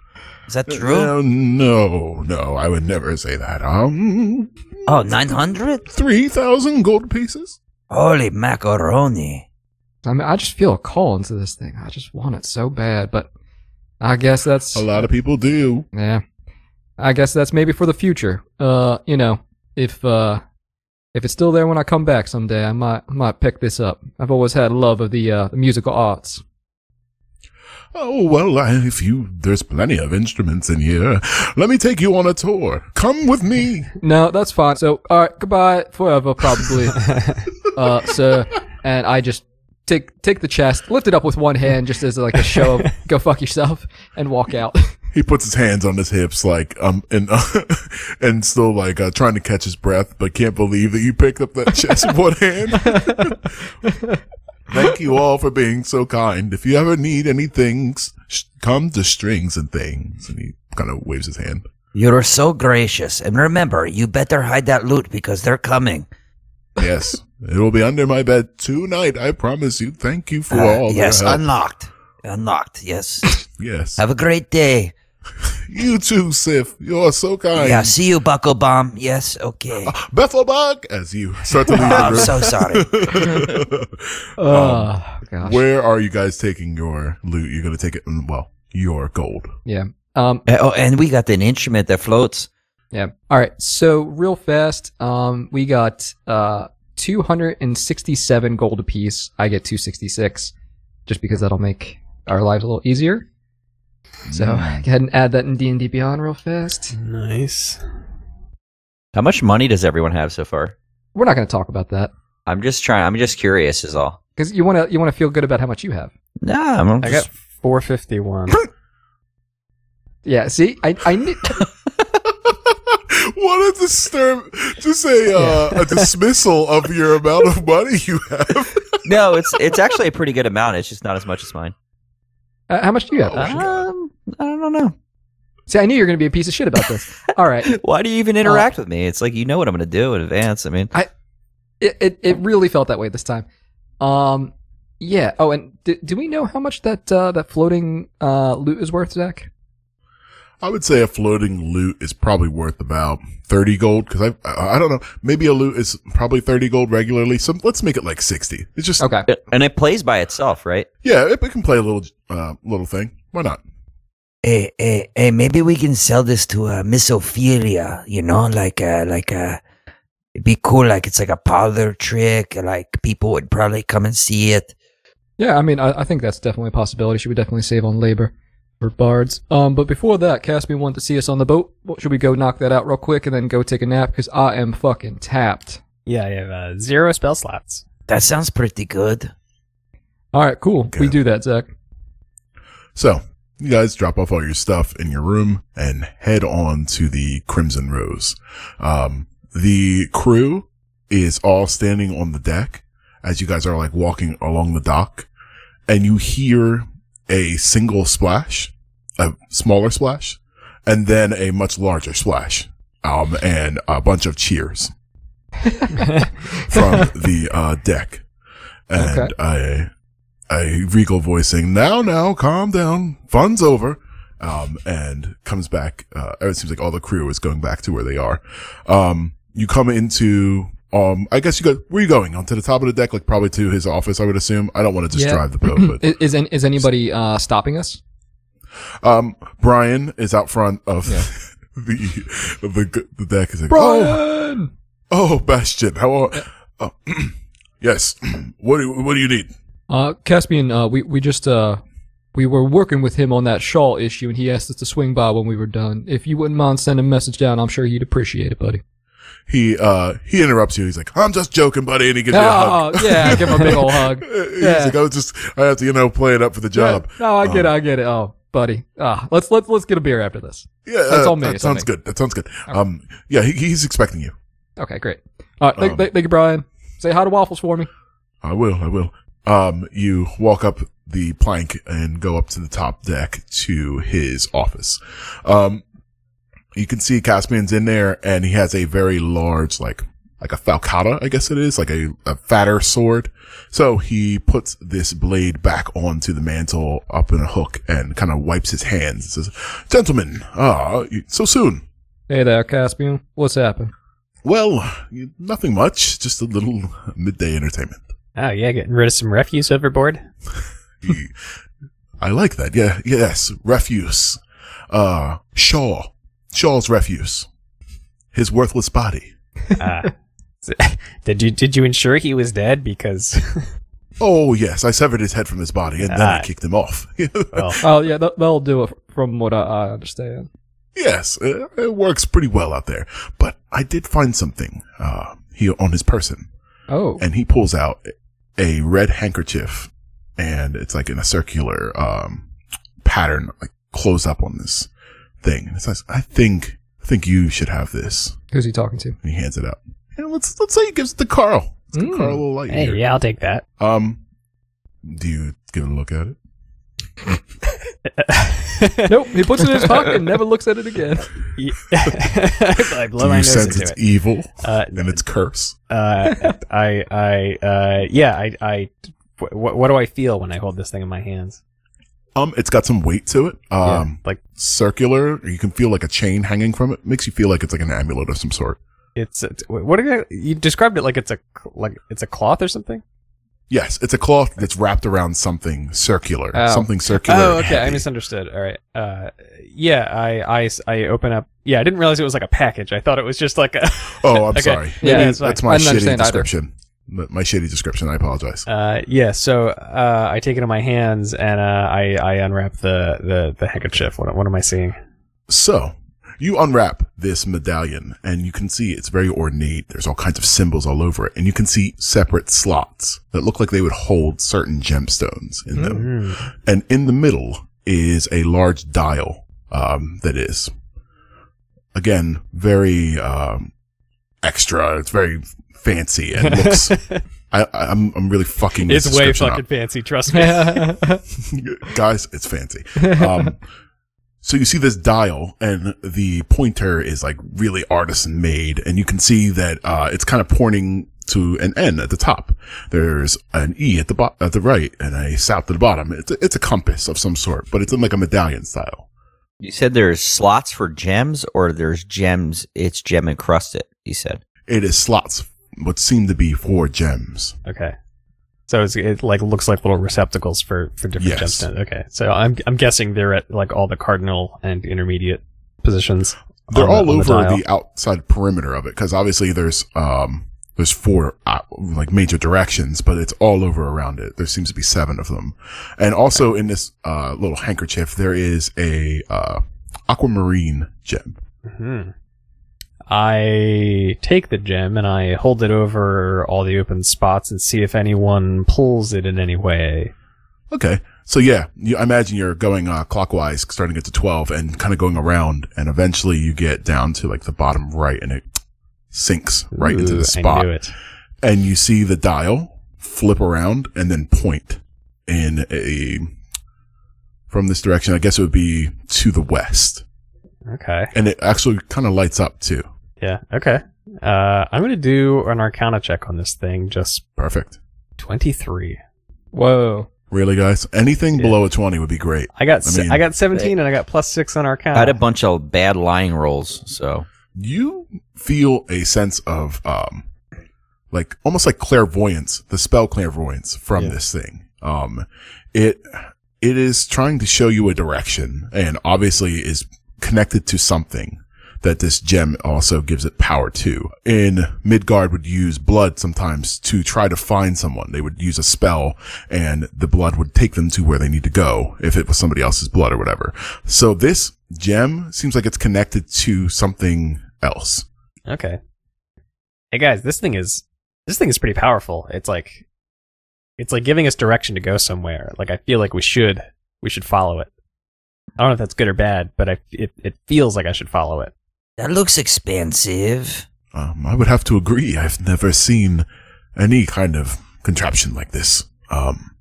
Is that true? Uh, no, no, I would never say that. Um, Oh, 900? three thousand gold pieces. Holy macaroni. I mean, I just feel a call into this thing. I just want it so bad, but I guess that's A lot of people do. Yeah. I guess that's maybe for the future. Uh, you know, if uh if it's still there when I come back someday, I might I might pick this up. I've always had a love of the uh the musical arts. Oh well, I, if you there's plenty of instruments in here. Let me take you on a tour. Come with me. No, that's fine. So, all right, goodbye forever probably. uh sir, and I just take take the chest, lift it up with one hand just as like a show of go fuck yourself and walk out. He puts his hands on his hips, like um, and and still like uh, trying to catch his breath, but can't believe that you picked up that chest with one hand. Thank you all for being so kind. If you ever need anything, s- sh- come to Strings and Things. And he kind of waves his hand. You're so gracious. And remember, you better hide that lute because they're coming. Yes, it will be under my bed tonight. I promise you. Thank you for Uh, all. yes, the help. unlocked. Unlocked, yes. yes. Have a great day. You too, Sif. You're so kind. Yeah, see you, Buckle Bomb. Yes, okay. Bethelbach, as you start to leave the I'm so sorry. Oh gosh. Where are you guys taking your loot? You're going to take it, mm, well, your gold. Yeah. Um Uh, oh, and we got an instrument that floats. Yeah. All right. So real fast, um, we got uh 267 gold apiece. I get 266, just because that'll make our lives a little easier. So go ahead and add that in D and D Beyond real fast. nice. How much money does everyone have so far? We're not going to talk about that I'm just trying. I'm just curious, is all. because you want to you want to feel good about how much you have. Nah, I'm I just, got 451. Yeah. See, I I knew. what a disturb, just a, uh, a dismissal of your amount of money you have. no. It's it's actually a pretty good amount. It's just not as much as mine. Uh, how much do you have? Um, I don't know. See, I knew you were going to be a piece of shit about this. All right. Why do you even interact with me? It's like you know what I'm going to do in advance. I mean, It, it it really felt that way this time. Um. Yeah. Oh, and do, do we know how much that uh, that floating uh, lute is worth, Zach? I would say a floating lute is probably worth about 30 gold because I, I, I don't know. Maybe a lute is probably 30 gold regularly. So let's make it like 60. It's just, Okay. and it plays by itself, right? yeah, it, it can play a little, uh, little thing. Why not? Hey, hey, hey, maybe we can sell this to uh, Miss Ophelia, you know, like, uh, like, uh, it'd be cool, like it's like a parlor trick, like people would probably come and see it. Yeah, I mean, I, I think that's definitely a possibility. She would definitely save on labor for bards. Um, but before that, Caspian wanted to see us on the boat. What, should we go knock that out real quick and then go take a nap? Because I am fucking tapped. yeah, I have uh, zero spell slots. That sounds pretty good. All right, cool. We do that, Zach. So you guys drop off all your stuff in your room and head on to the Crimson Rose. Um, the crew is all standing on the deck as you guys are like walking along the dock and you hear a single splash, a smaller splash, and then a much larger splash. Um, and a bunch of cheers from the, uh, deck. And Okay. I, a regal voice saying, now, now, calm down. Fun's over. Um, and comes back. Uh, it seems like all the crew is going back to where they are. Um, you come into, um, I guess you go, where are you going? Onto the top of the deck, like probably to his office, I would assume. I don't want to just Yeah. drive the boat, but Is is, is anybody uh, stopping us? Um, Brian is out front of Yeah. the the the deck. Is like, oh, Brian! oh, Bastion, how are? Oh, yes. What do what do you need? Uh, Caspian, uh, we, we just, uh, we were working with him on that Shaw issue and he asked us to swing by when we were done. If you wouldn't mind sending a message down, I'm sure he'd appreciate it, buddy. He uh he interrupts you. He's like, I'm just joking, buddy, and he gives you a hug. Oh, yeah, give him a big old hug. He's Yeah. like, I was just I have to you know play it up for the job. Yeah. No, I get it, I get it. Oh, buddy. Ah, let's, let's, let's get a beer after this. Yeah, That's uh, all me, That sounds good. That sounds good. Um, yeah, he, he's expecting you. Okay, great. All right, thank, Um, thank you, Brian. Say hi to Waffles for me. I will. I will. Um, you walk up the plank and go up to the top deck to his office. Um, you can see Caspian's in there and he has a very large, like, like a falcata, I guess it is, like a, a fatter sword. So he puts this blade back onto the mantle up in a hook and kind of wipes his hands and says, gentlemen, ah, so soon. Hey there, Caspian. What's happened? Well, nothing much, just a little midday entertainment. Oh yeah, getting rid of some refuse overboard. I like that. Yeah. Yes. Refuse. Uh, Shaw. Shaw's refuse. His worthless body. Ah. did you did you ensure he was dead? Because Oh, yes. I severed his head from his body and then I Ah. kicked him off. well, Oh, yeah, that, that'll do it from what I, I understand. yes. It, it works pretty well out there. But I did find something, uh, here on his person. Oh. And he pulls out a red handkerchief and it's like in a circular, um, pattern, like close up on this thing. And it says, I think, I think you should have this. Who's he talking to? and he hands it out. And let's let's say he gives it to Carl. Let's give Mm. Carl a little light hey, here. yeah, I'll take that. Um, do you give it a look at it? nope, he puts it in his pocket and never looks at it again. I blow do my you nose sense into its it. evil Uh, and its curse? uh, I, I, uh, yeah, I, I, what, what do I feel when I hold this thing in my hands? Um, it's got some weight to it. Yeah, Um, like circular. You can feel like a chain hanging from it. Makes you feel like it's like an amulet of some sort. it's, it's what are you, you described it like it's a like it's a cloth or something. Yes, it's a cloth that's wrapped around something circular. Oh. Something circular. Oh, okay, I misunderstood. All right, uh, yeah, I, I, I open up. Yeah, I didn't realize it was like a package. I thought it was just like a. Oh, I'm Okay. sorry. Yeah, it's that's fine. my shitty understand either. My shitty description. I apologize. Uh, yeah, so uh, I take it in my hands and uh, I, I unwrap the, the, the handkerchief. What, what am I seeing? So, you unwrap this medallion and you can see it's very ornate. There's all kinds of symbols all over it. And you can see separate slots that look like they would hold certain gemstones in them. Mm. And in the middle is a large dial, um, that is, again, very, um, extra. It's very fancy and looks, I, I'm, I'm really fucking this It's way description up fucking fancy. Trust me. guys, it's fancy. Um, so you see this dial and the pointer is like really artisan made and you can see that, uh, it's kind of pointing to an N at the top. There's an E at the bo- at the right and a south at the bottom. It's a, it's a compass of some sort, but it's in like a medallion style. You said there's slots for gems, or there's gems. It's gem encrusted. You said. It is slots, what seem to be four gems. Okay. So it's, it like looks like little receptacles for, for different Yes. gemstones. Okay. So I'm I'm guessing they're at like all the cardinal and intermediate positions. They're on the- all over dial. the, outside perimeter of it because obviously there's um there's four uh, like major directions, but it's all over around it. There seems to be seven of them, and also in this uh little handkerchief there is a uh aquamarine gem. Mhm. I take the gem and I hold it over all the open spots and see if anyone pulls it in any way. Okay, so yeah, you, I imagine you're going uh, clockwise, starting at to twelve, and kind of going around, and eventually you get down to like the bottom right, and it sinks right into the spot. I knew it. and you see the dial flip around and then point in a from this direction. I guess it would be to the west, Okay. and it actually kind of lights up too. Yeah. Okay. Uh, I'm gonna do an Arcana check on this thing. Just Perfect. twenty three. Whoa. Really, guys? Anything Yeah. below a twenty would be great. I got I se- mean- I got seventeen and I got plus six on Arcana. I had a bunch of bad lying rolls, so You feel a sense of um, like almost like clairvoyance, the spell clairvoyance from Yeah. this thing. Um, it it is trying to show you a direction and obviously is connected to something that this gem also gives it power to. In Midgard would use blood sometimes to try to find someone. They would use a spell and the blood would take them to where they need to go if it was somebody else's blood or whatever. So this gem seems like it's connected to something else. Okay. Hey guys, this thing is this thing is pretty powerful. It's like it's like giving us direction to go somewhere. Like I feel like we should we should follow it. I don't know if that's good or bad, but I, it it feels like I should follow it. That looks expensive. Um, I would have to agree. I've never seen any kind of contraption like this. Um,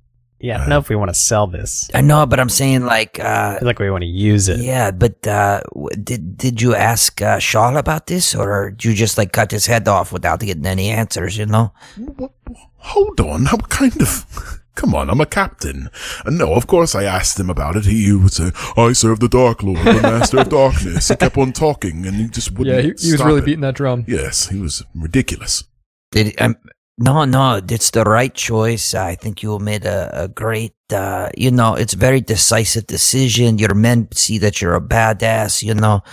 Yeah, I don't know if we want to sell this. I know, but I'm saying like, uh, like we want to use it. yeah, but uh, w- did did you ask uh, Shaw about this, or did you just like cut his head off without getting any answers? You know? what, hold on. How kind of? Come on, I'm a captain. Uh, no, of course I asked him about it. He would say, "I serve the Dark Lord, the Master of Darkness." He kept on talking, and he just wouldn't. Yeah, he, he was stop really it. beating that drum. Yes, he was ridiculous. Did um, no, no, it's the right choice. I think you made a, a great, uh, you know, it's very decisive decision. Your men see that you're a badass, you know,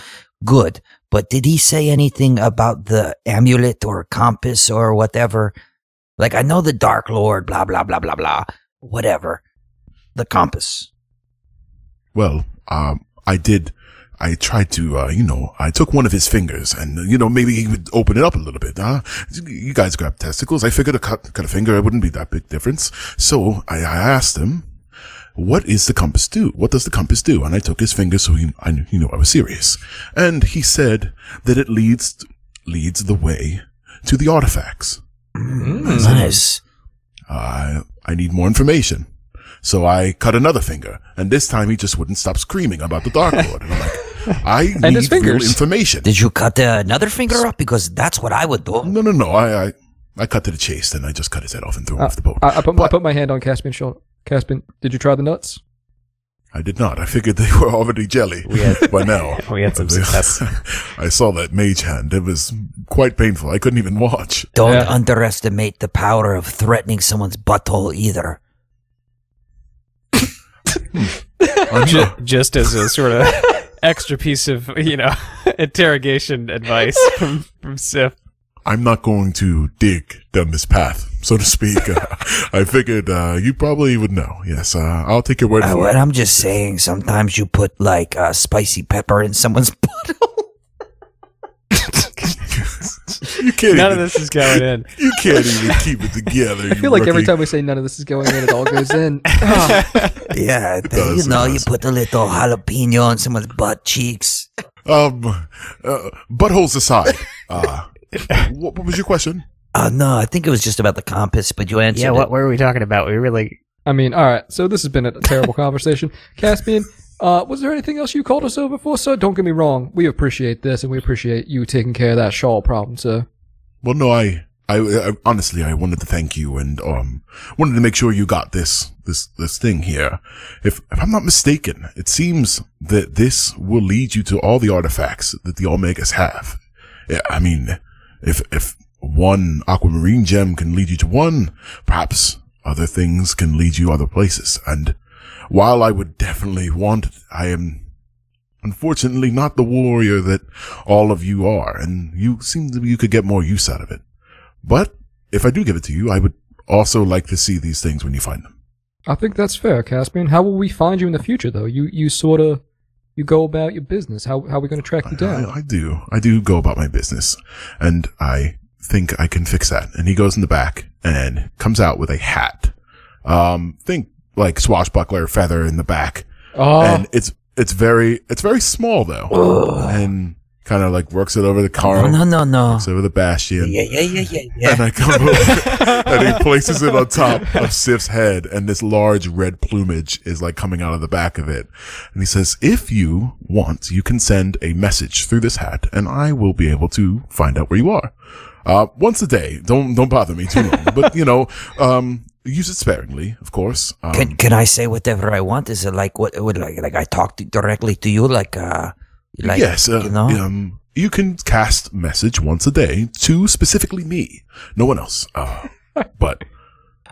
good. But did he say anything about the amulet or compass or whatever? Like, I know the Dark Lord, blah, blah, blah, blah, blah, whatever. The compass. Well, um, I did. I tried to, uh, you know, I took one of his fingers, and you know, maybe he would open it up a little bit. Huh? You guys grab testicles. I figured a cut, cut a finger, it wouldn't be that big difference. So I, I asked him, "What is the compass do? What does the compass do?" And I took his finger, so he, I, knew I was serious. And he said that it leads leads the way to the artifacts. Nice. I I need more information. So I cut another finger, and this time he just wouldn't stop screaming about the Dark Lord. And I'm like, I his need real fingers. information. Did you cut uh, another finger up? Because that's what I would do. No, no, no. I, I, I cut to the chase, and I just cut his head off and threw him Uh, off the boat. I, I, put, my- I put my hand on Caspian's shoulder. Caspian, did you try the nuts? I did not. I figured they were already jelly We had- by now. we had some uh, success. I saw that mage hand. It was quite painful. I couldn't even watch. Don't Yeah. underestimate the power of threatening someone's butthole either. Hmm. I'm Ju- not- just as a sort of extra piece of you know interrogation advice from from Sif. I'm not going to dig down this path, so to speak. Uh, I figured uh, you probably would know. Yes, uh, I'll take your word Uh, for what it. I'm just saying, sometimes you put like uh, spicy pepper in someone's butthole. You can't. None of this is going in. You can't even keep it together. I feel like every time we say none of this is going in, it all goes in. Ah, yeah, the- does, you it know, you put a little jalapeno on someone's butt cheeks. Um, uh, buttholes aside, uh, what, what was your question? Uh, no, I think it was just about the compass, but you answered Yeah, it. what were we talking about? We really I mean, all right. So this has been a terrible conversation. Caspian, uh, was there anything else you called us over for, sir? Don't get me wrong. We appreciate this, and we appreciate you taking care of that Shaw problem, sir. Well, no, I, I, I honestly, I wanted to thank you and um, wanted to make sure you got this, this, this thing here. If, if I'm not mistaken, it seems that this will lead you to all the artifacts that the Omegas have. Yeah, I mean, if if one aquamarine gem can lead you to one, perhaps other things can lead you other places. And while I would definitely want it, I am unfortunately not the warrior that all of you are, and you seem to you could get more use out of it. But if I do give it to you, I would also like to see these things when you find them. I think that's fair, Caspian. How will we find you in the future, though? You you sort of you go about your business. How how are we going to track you down? I, I do. I do go about my business, and I think I can fix that. And he goes in the back and comes out with a hat. Um, think like swashbuckler feather in the back, oh, and it's it's very it's very small though, and kind of like works it over the car, Oh, no, no, no. works over the bastion. Yeah, yeah, yeah, yeah, yeah. And I come over and he places it on top of Sif's head, and this large red plumage is like coming out of the back of it. And he says, "If you want, you can send a message through this hat, and I will be able to find out where you are. Uh, once a day. Don't don't bother me too long, but you know, um, use it sparingly, of course. Um, Can can I say whatever I want? Is it like what would like like I talk to, directly to you like uh like yes, uh, you know? um, you can cast message once a day to specifically me, no one else. Uh, but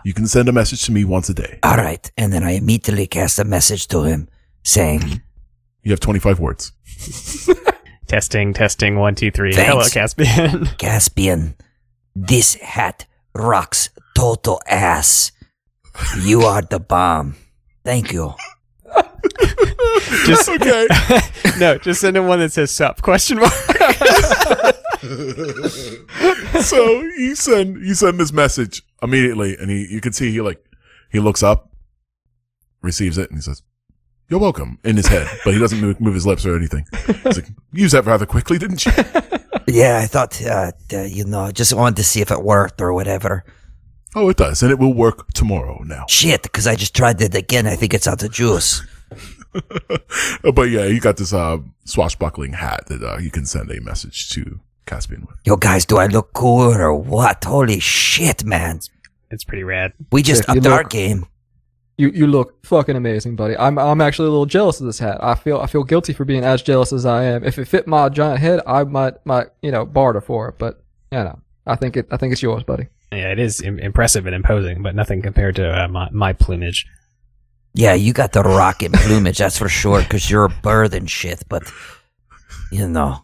You can send a message to me once a day. All right. And then I immediately cast a message to him saying, You have 25 words. Testing, testing, one, two, three. Thanks. Hello, Caspian. Caspian, this hat rocks total ass. You are the bomb. Thank you. just okay. no, just send him one that says "sup?" question mark. so you send you send this message immediately, and he you can see he like he looks up, receives it, and he says, "You're welcome" in his head, but he doesn't move, move his lips or anything. He's like, "You used that rather quickly, didn't you?" Yeah, I thought, uh, uh, you know, just wanted to see if it worked or whatever. Oh, it does, and it will work tomorrow now. Shit, because I just tried it again. I think it's out of juice. but yeah, you got this uh, swashbuckling hat that uh, you can send a message to Caspian with. Yo, guys, do I look cool or what? Holy shit, man. it's pretty rad. We just Yeah, you upped our look- game. You you look fucking amazing, buddy. I'm I'm actually a little jealous of this hat. I feel I feel guilty for being as jealous as I am. If it fit my giant head, I might might you know barter for it. But you know, I think it I think it's yours, buddy. Yeah, it is Im- impressive and imposing, but nothing compared to uh, my, my plumage. Yeah, you got the rocket plumage, that's for sure, because you're a bird and shit, but, you know.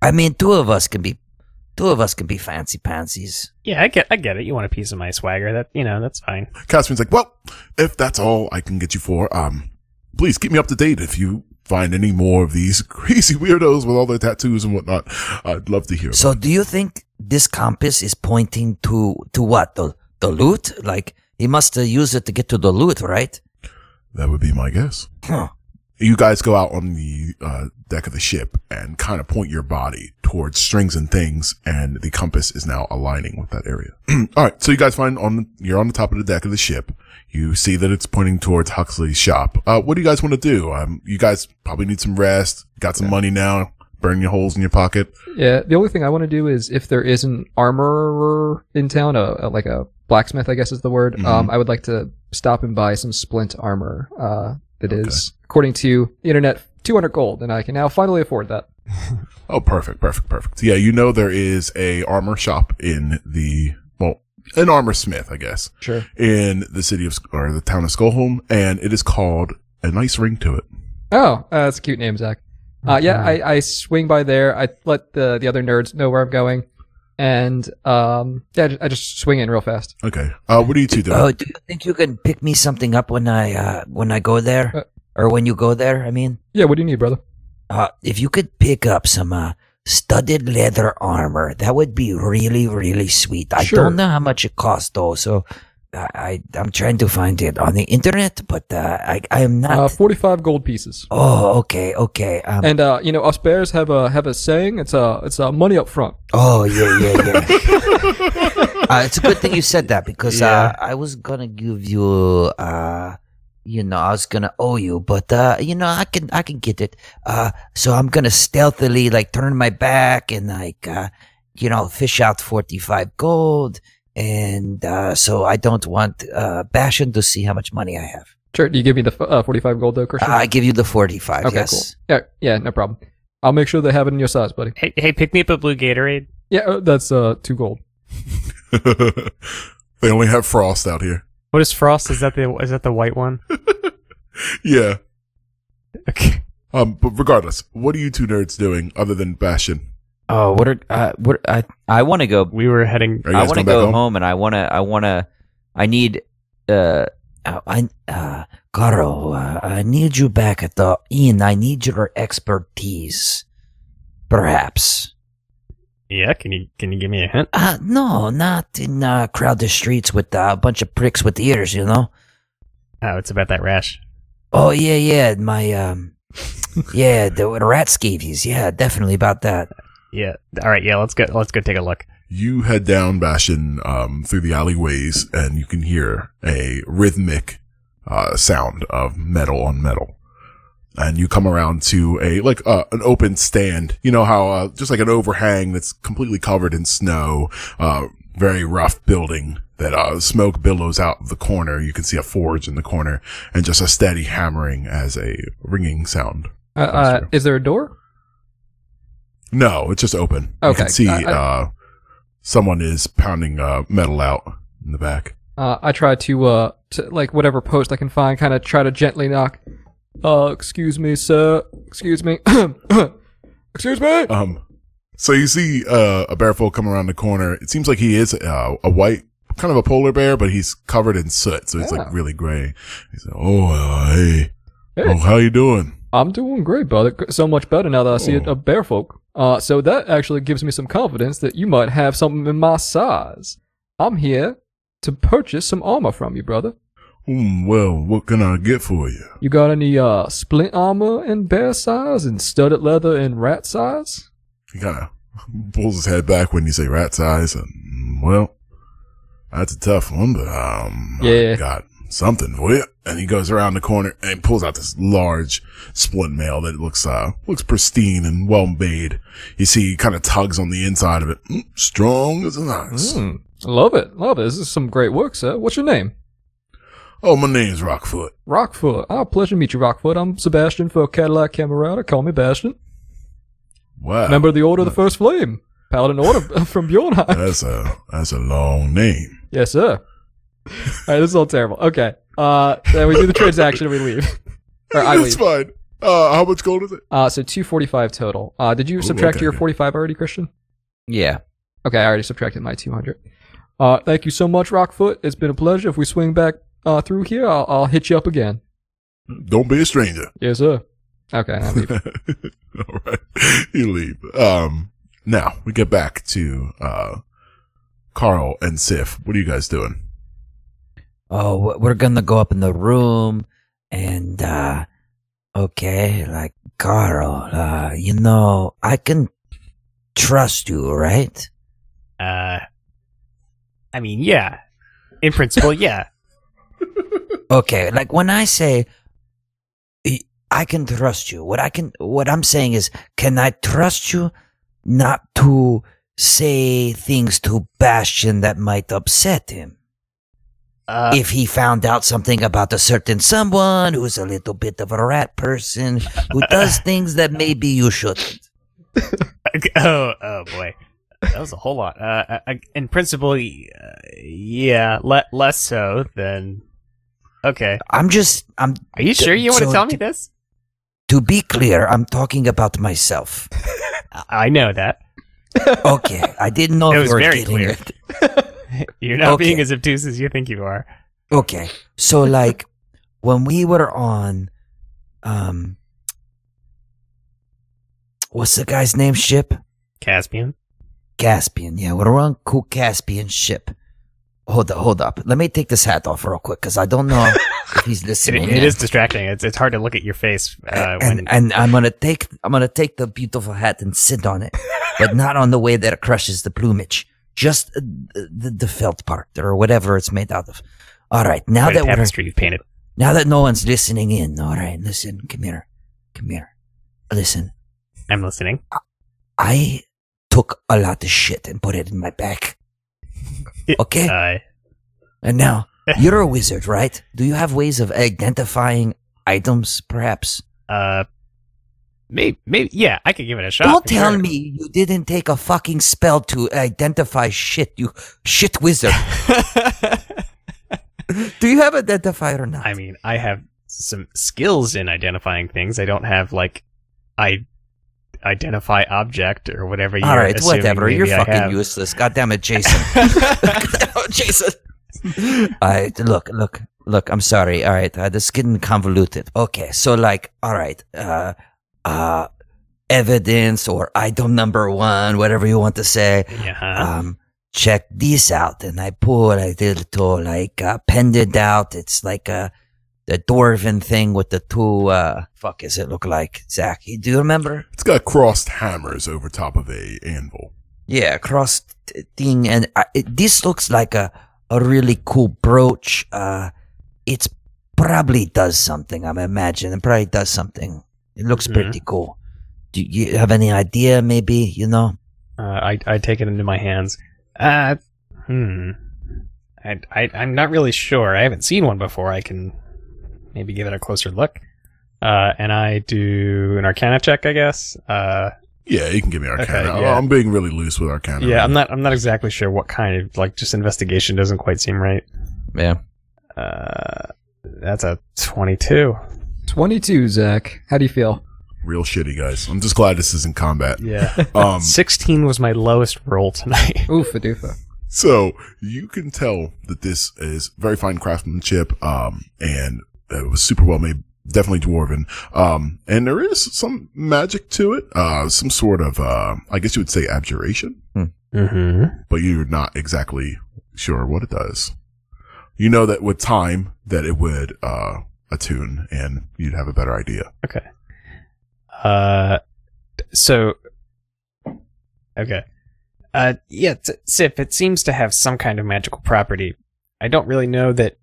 I mean, two of us can be, two of us can be fancy pansies. Yeah, I get, I get it. You want a piece of my swagger? That you know, that's fine. Caspian's like, "Well, if that's all I can get you for, um, please keep me up to date if you." Find any more of these crazy weirdos with all their tattoos and whatnot? I'd love to hear. So do you think this compass is pointing to, to what? The, the loot? Like, he must have used it to get to the loot, right? That would be my guess. Huh. You guys go out on the uh, deck of the ship and kind of point your body towards strings and things, and the compass is now aligning with that area. All right, so you guys find on the, you're on the top of the deck of the ship. You see that it's pointing towards Huxley's shop. Uh, what do you guys want to do? Um, you guys probably need some rest. Got some money now. Burn your holes in your pocket. Yeah, the only thing I want to do is if there is an armorer in town, a, a- like a blacksmith, I guess is the word. Mhm. Um, I would like to stop and buy some splint armor. Uh, that is according to the internet, 200 gold, and I can now finally afford that. Oh, perfect, perfect, perfect. Yeah, you know there is a armor shop in the well, an armor smith, I guess. Sure. in the city of or the town of Skullholm, and it is called a nice ring to it. Oh, uh, that's a cute name, Zach. Uh, yeah, I, I swing by there. I let the the other nerds know where I'm going, and um, yeah, I just, swing in real fast. Okay. Uh, what are you two doing? Oh, do you think you can pick me something up when I, uh, when I go there? Uh, or when you go there, I mean? Yeah, what do you need, brother? Uh, if you could pick up some uh, studded leather armor, that would be really, really sweet. I Sure. don't know how much it costs though, so I, I I'm trying to find it on the internet, but uh, I I am not. Uh, 45 gold pieces. oh, okay, okay. Um, And uh, you know, us bears have a have a saying. It's uh, it's uh, money up front. oh yeah, yeah, yeah. uh, it's a good thing you said that because uh, I was gonna give you uh. You know, I was gonna owe you, but uh, you know, I can, I can get it. Uh, so I'm gonna stealthily like turn my back and like, uh, you know, fish out 45 gold. And, uh, so I don't want, uh, Bastion to see how much money I have. Sure. Do you give me the uh, 45 gold though, Christian? I give you the 45. okay, yes. cool. Yeah, yeah, no problem. I'll make sure they have it in your size, buddy. Hey, hey, pick me up a blue Gatorade. Yeah, uh, that's uh two gold. they only have frost out here. What is Frost? Is that the is that the white one? Yeah. Okay. Um, but regardless, what are you two nerds doing other than Bastion? Oh, what are uh, what I I want to go. We were heading. I want to go home? home? and I want to. I want to. I need. Uh, Uh, I, uh, Garo, uh, I need you back at the inn. I need your expertise. Perhaps. Yeah. Can you can you give me a hint? Uh, no, not in, uh, crowded streets with uh, a bunch of pricks with ears, you know? Oh, it's about that rash. Oh, yeah, yeah, my, um, yeah, the rat scabies. Yeah, definitely about that. Yeah. All right. Yeah. Let's go. Let's go take a look. You head down Bastion um, through the alleyways, and you can hear a rhythmic uh, sound of metal on metal. And you come around to a like uh, an open stand. You know how uh, just like an overhang that's completely covered in snow. Uh, very rough building that uh, smoke billows out of the corner. You can see a forge in the corner, and just a steady hammering as a ringing sound. Uh, uh, is there a door? No, it's just open. You can see I- I- uh, someone is pounding uh, metal out in the back. Uh, I try to, uh, to, like, whatever post I can find, kind of try to gently knock. Uh, excuse me, sir. Excuse me. excuse me. Um, so you see uh, a bearfoot come around the corner. It seems like he is uh, a white, kind of a polar bear, but he's covered in soot, so Yeah. like really gray. He's like, "Oh, uh, hey, Hey. oh, how you doing?" I'm doing great, brother. So much better now that I see Oh. a bear folk. Uh, so that actually gives me some confidence that you might have something in my size. I'm here to purchase some armor from you, brother. Hmm, well, what can I get for you? You got any uh splint armor in bear size and studded leather in rat size? He kind of pulls his head back when you say rat size, and mm, well, that's a tough one, but um, Yeah. I got something for you. And he goes around the corner and pulls out this large splint mail that looks uh looks pristine and well made. You see, he kind of tugs on the inside of it, Mm, strong as an ice. Hmm. Love it, love it. This is some great work, sir. What's your name? Oh, my name's Rockfoot. Rockfoot. Ah, pleasure to meet you, Rockfoot. I'm Sebastian for Cadillac Camerata. Call me Bastion. Wow, Member of the Order of the First Flame. Paladin Order from Bjornheim. that's a that's a long name. Yes, sir. All right, this is all terrible. Okay. Uh, then we do the transaction and we leave. or I it's leave. fine. Uh, how much gold is it? Uh, so 245 total. Uh, did you Ooh, subtract okay. your 45 already, Christian? Yeah. Okay, I already subtracted my 200. Uh, thank you so much, Rockfoot. It's been a pleasure. If we swing back uh, through here, I'll, I'll hit you up again. Don't be a stranger. Yes, sir. Okay, I leave. All right. You leave. Um, now we get back to, uh, Carl and Sif. What are you guys doing? Oh, we're gonna go up in the room and, uh, okay, like, Carl, uh, you know, I can trust you, right? Uh, I mean, yeah. In principle, yeah. Okay, like when I say "I- I can trust you, what I can, what I'm saying is, can I trust you not to say things to Bastion that might upset him? Uh, if he found out something about a certain someone who's a little bit of a rat person who does things that maybe you shouldn't. oh, oh boy, that was a whole lot. Uh, I, in principle, uh, yeah, le- less so than. Okay, I'm just, I'm, are you sure you want to tell me this? to be clear, I'm talking about myself. I know that Okay, I didn't know It was you were very getting clear. it. you're not Okay. being as obtuse as you think you are. Okay, so like when we were on, um, what's the guy's name? Ship Caspian. Caspian. Yeah, we're on cool Caspian ship. Hold up, hold up. Let me take this hat off real quick because I don't know if he's It, listening. it is distracting. It's it's hard to look at your face uh, and, when. and I'm gonna take I'm gonna take the beautiful hat and sit on it, but not on the way that it crushes the plumage. Just uh, the, the felt part or whatever it's made out of. All right, now that tapestry you've painted. now that no one's listening in. All right, listen, come here, come here, listen. I'm listening. I took a lot of shit and put it in my bag. Okay, Uh, and now you're a wizard, right? Do you have ways of identifying items, perhaps? uh, maybe, maybe, yeah, I could give it a shot. Don't tell sure. me you didn't take a fucking spell to identify shit, you shit wizard. Do you have identifier or not? I mean, I have some skills in identifying things. I don't have like, I identify object or whatever. You're All right, whatever. You're I fucking have. useless. God damn it, Jason. It, Jason. Right, look, look, look. I'm sorry. All right, uh, this is getting convoluted. Okay, so like, all right, uh, uh, evidence or item number one, whatever you want to say. Yeah. um, check this out. And I pull a little, like, uh, pendant out. It's like, uh, the dwarven thing with the two, uh, fuck is it look like? Zach, do you remember? It's got crossed hammers over top of a anvil. Yeah, cross t- thing. And uh, it, this looks like a, a really cool brooch. Uh, it's probably does something, I'm imagining. It probably does something. It looks Mhm. pretty cool. Do you have any idea, maybe, you know? Uh, I I take it into my hands. Uh, hmm. I, I I'm not really sure. I haven't seen one before. I can maybe give it a closer look. Uh, and I do an Arcana check, I guess. Uh, Yeah, you can give me Arcana. Okay, yeah. I'm being really loose with Arcana. yeah, I'm not I'm not exactly sure what kind of like just investigation doesn't quite seem right. Yeah. Uh, that's a 22. 22, Zach. How do you feel? Real shitty, guys. I'm just glad this isn't combat. Yeah. Um, 16 was my lowest roll tonight. Oofa doofa. so you can tell that this is very fine craftsmanship, um, and it was super well made. Definitely dwarven. Um, and there is some magic to it. Uh, some sort of, uh, I guess you would say abjuration, mm-hmm. but you're not exactly sure what it does. You know that with time that it would, uh, attune and you'd have a better idea. Okay. Uh, so, okay. Uh, yeah, t- Sif, it seems to have some kind of magical property. I don't really know that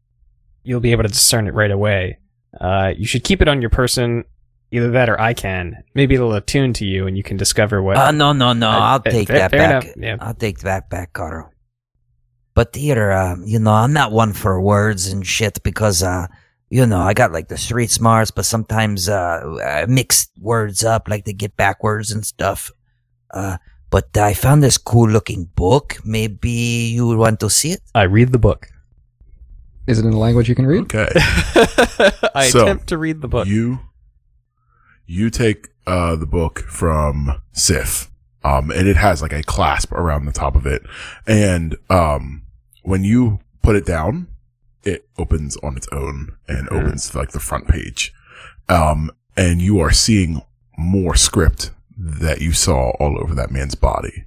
you'll be able to discern it right away. Uh, you should keep it on your person. Either that or I can. Maybe it'll attune to you and you can discover what. Uh, no, no, no. Uh, I'll uh, take that back. yeah. I'll take that back, Carl. But here, uh, you know, I'm not one for words and shit because, uh, you know, I got like the street smarts, but sometimes, uh, I mix words up, like they get backwards and stuff. Uh, but I found this cool looking book. Maybe you would want to see it? I read the book. Is it in a language you can read? Okay. I So, attempt to read the book. You you take uh the book from Sif. Um and it has like a clasp around the top of it. And um when you put it down, it opens on its own and Mhm. opens to like the front page. Um and you are seeing more script that you saw all over that man's body.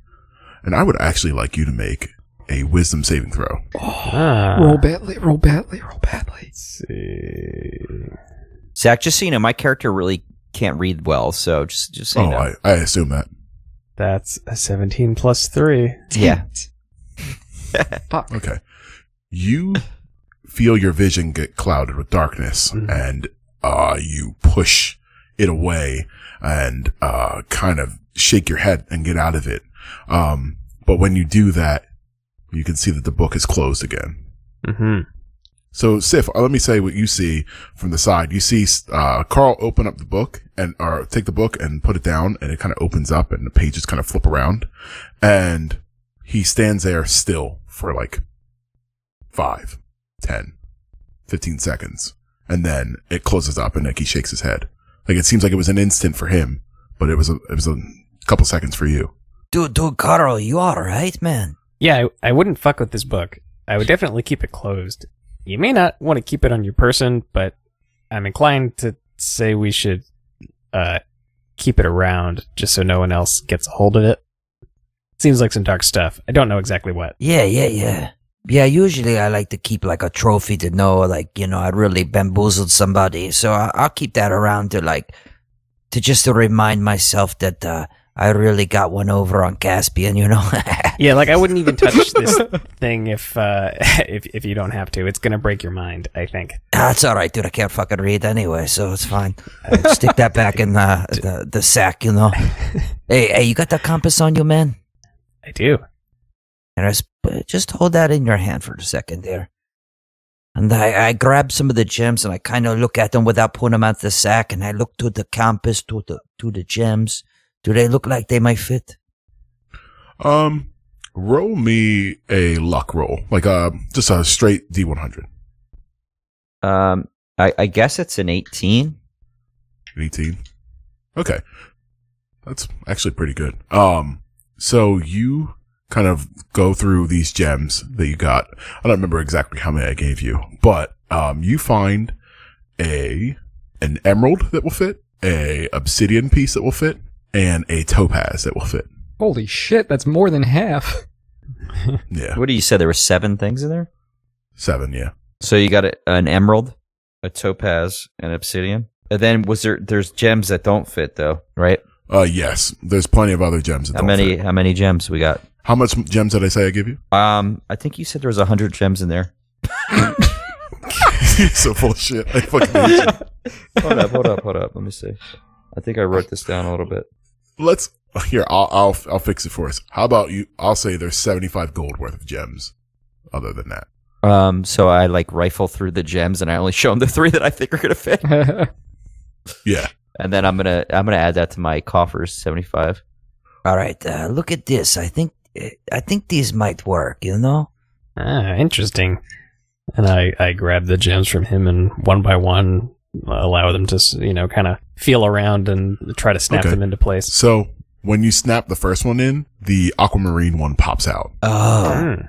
And I would actually like you to make a wisdom saving throw. Ah. Roll badly, roll badly, roll badly. Let's see. Zach, just so you know, my character really can't read well, so just just so you oh, know. I, I assume that. That's a 17 plus 3. yeah. Fuck. Okay. You feel your vision get clouded with darkness Mhm. and uh you push it away and uh kind of shake your head and get out of it. Um but when you do that, you can see that the book is closed again. Mm-hmm. So Sif, uh, let me say what you see from the side. You see uh Carl open up the book and or take the book and put it down and it kind of opens up and the pages kind of flip around and he stands there still for like five, ten, fifteen seconds. And then it closes up and like he shakes his head. Like it seems like it was an instant for him, but it was a, it was a couple seconds for you. Dude, dude, Carl, you alright, man? Yeah, I, I wouldn't fuck with this book. I would definitely keep it closed. You may not want to keep it on your person, but I'm inclined to say we should uh, keep it around just so no one else gets a hold of it. Seems like some dark stuff. I don't know exactly what. Yeah, yeah, yeah. Yeah, usually I like to keep like a trophy to know, like, you know, I really bamboozled somebody. So I- I'll keep that around to like, to just to remind myself that, uh, I really got one over on Caspian, you know? Yeah, like I wouldn't even touch this thing if uh, if if you don't have to. It's gonna break your mind. I think. That's alright, dude. I can't fucking read anyway, so it's fine. Uh, stick that back in the, the, the sack, you know? hey, hey, you got the compass on you, man? I do. And I sp- just hold that in your hand for a second there. And I, I grab some of the gems and I kind of look at them without putting them out the sack. And I look to the compass, to the to the gems. Do they look like they might fit? Um, roll me a luck roll, like uh just a straight D one hundred. Um, I, I guess it's an 18. 18. Okay. That's actually pretty good. Um, so you kind of go through these gems that you got. I don't remember exactly how many I gave you, but, um, you find a, an emerald that will fit, a obsidian piece that will fit, and a topaz that will fit. Holy shit, that's more than half. Yeah. What do you say? There were seven things in there? Seven, yeah. So you got a, an emerald, a topaz, an obsidian. And then was there, there's gems that don't fit though, right? Uh, yes. There's plenty of other gems that How don't many, fit. how many gems we got? How much gems did I say I give you? Um, I think you said there was a hundred gems in there. so full of shit. I fucking hate you. hold up, hold up, hold up. Let me see. I think I wrote this down a little bit. Let's here I'll, I'll i'll fix it for us how about you i'll say there's 75 gold worth of gems other than that Um, so I like rifle through the gems and I only show them the three that I think are gonna fit. yeah And then I'm gonna I'm gonna add that to my coffers, seventy five. All right, uh, look at this. I think I think these might work. You know? Ah, interesting. And I, I grab the gems from him and one by one allow them to, you know, kind of feel around and try to snap Okay. them into place. So when you snap the first one in, the aquamarine one pops out. Oh, Mm.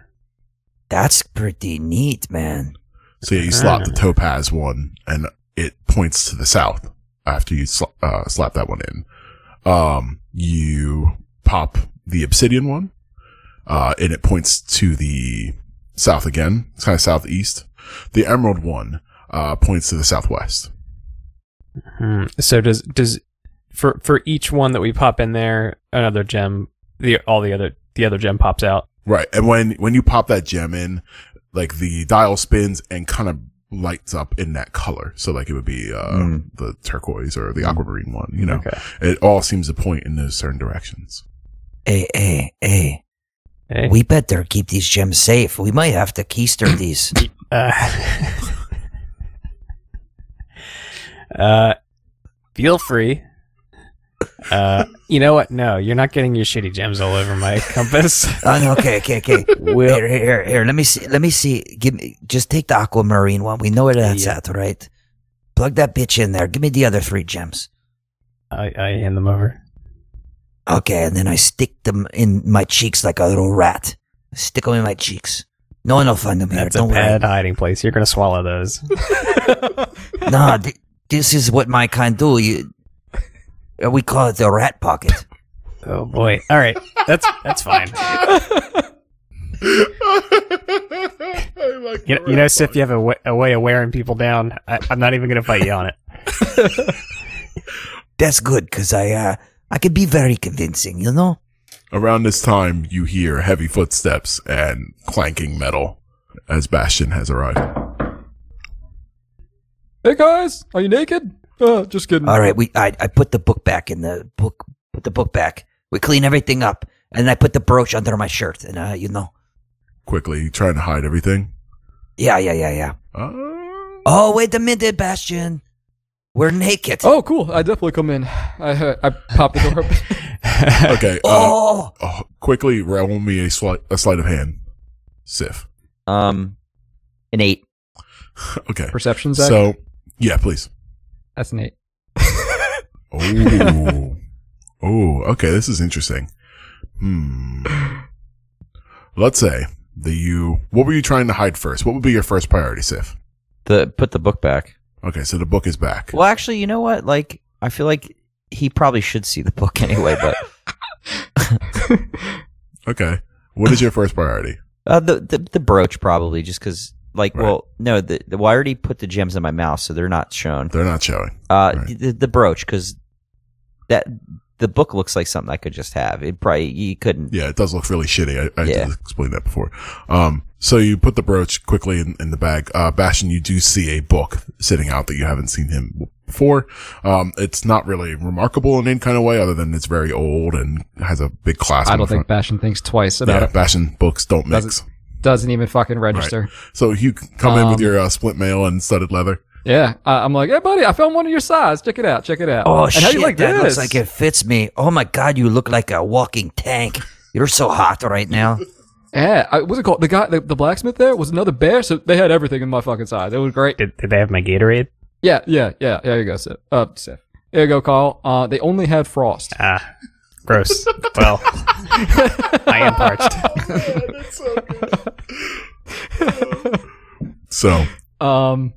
that's pretty neat, man. So yeah, you slap the topaz one, and it points to the south after you sl- uh, slap that one in. Um, you pop the obsidian one, uh, and it points to the south again. It's kind of southeast. The emerald one uh, points to the southwest. Hmm. So does does for for each one that we pop in there, another gem, the all the other the other gem pops out. Right. And when, when you pop that gem in, like the dial spins and kind of lights up in that color. So like it would be, uh, Mm. the turquoise or the aquamarine one, you know, Okay. it all seems to point in those certain directions. Hey, hey, hey. Hey. We better keep these gems safe. We might have to keister these. Uh, uh, feel free. Uh, you know what? No, you're not getting your shitty gems all over my compass. Oh, no, okay, okay, okay. here, here, here, here. Let me see. Let me see. Give me. Just take the aquamarine one. We know where that's Yeah. at, right? Plug that bitch in there. Give me the other three gems. I, I hand them over. Okay, and then I stick them in my cheeks like a little rat. Stick them in my cheeks. No one will find them here. That's a Don't bad hiding place. You're gonna swallow those. worry. Nah, th- this is what my kind do. You, uh, we call it the rat pocket. Oh boy. All right. That's that's fine. You, you know, Sif, you have a, wa- a way of wearing people down. I, I'm not even gonna fight you on it. That's good because I, uh, I could be very convincing. You know. Around this time, you hear heavy footsteps and clanking metal as Bastion has arrived. Hey guys, are you naked? Uh, just kidding. All right, we I, I put the book back in the book. Put the book back. We clean everything up, and then I put the brooch under my shirt, and uh, you know, Quickly, trying to hide everything. yeah, yeah, yeah, yeah. Uh, Oh, wait a minute, Bastion. We're naked. Oh, cool. I definitely come in. I uh, I pop the door open. okay. Uh, Oh, oh, quickly, roll me a sleight, a sleight of hand. Sif. Um, an eight. Okay. Perception, Zach? So, yeah, please. That's neat. Oh. oh, okay. This is interesting. Hmm. Let's say that you, what were you trying to hide first? What would be your first priority, Sif? The put the book back. Okay, so the book is back. Well, actually, you know what? Like, I feel like he probably should see the book anyway. But Okay. What is your first priority? uh, the, the the brooch probably just because. Like, Right. well, no, the, the well, I already put the gems in my mouth, so they're not shown. They're not showing. Uh, Right. the, the brooch because that the book looks like something I could just have. It probably you couldn't. Yeah, it does look really shitty. I, I Yeah. did explain that before. Um, so you put the brooch quickly in, in the bag. Uh, Bastion, you do see a book sitting out that you haven't seen him before. Um, it's not really remarkable in any kind of way other than it's very old and has a big class. I don't think front. Bastion thinks twice about Yeah, it. Bastion books don't mix. Doesn't- Doesn't even fucking register. So you can come in with Um, your uh, splint mail and studded leather. Yeah, I, I'm like, hey buddy, I found one of your size. Check it out. Check it out. oh and shit! how you like that this? looks like it fits me. Oh my god, you look like a walking tank. You're so hot right now. Yeah, I, what's it called? The guy, the, the blacksmith there was another bear, so they had everything in my fucking size. It was great. Did, did they have my Gatorade? Yeah, yeah, yeah. There you go, Sif. Uh, Sif. There you go, Carl. Uh, they only had frost. Ah, gross. well, I am parched. So Um,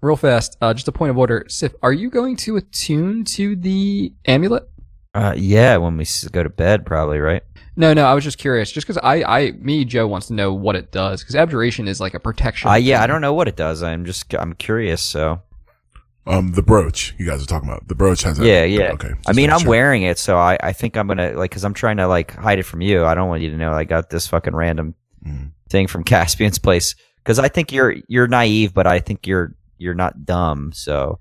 real fast, uh, just a point of order. Sif, are you going to attune to the amulet? Uh, yeah, when we s- go to bed, probably right. No, no, I was just curious. Just because I, I, me, Joe wants to know what it does. Because abjuration is like a protection. Uh, yeah, I don't know what it does. I'm just I'm curious. So um, the brooch you guys are talking about. The brooch has a Yeah, yeah. Okay. I mean, I'm sure. wearing it, so I, I think I'm gonna like because I'm trying to like hide it from you. I don't want you to know I got this fucking random Mm. thing from Caspian's place because I think you're you're naive, but I think you're you're not dumb. So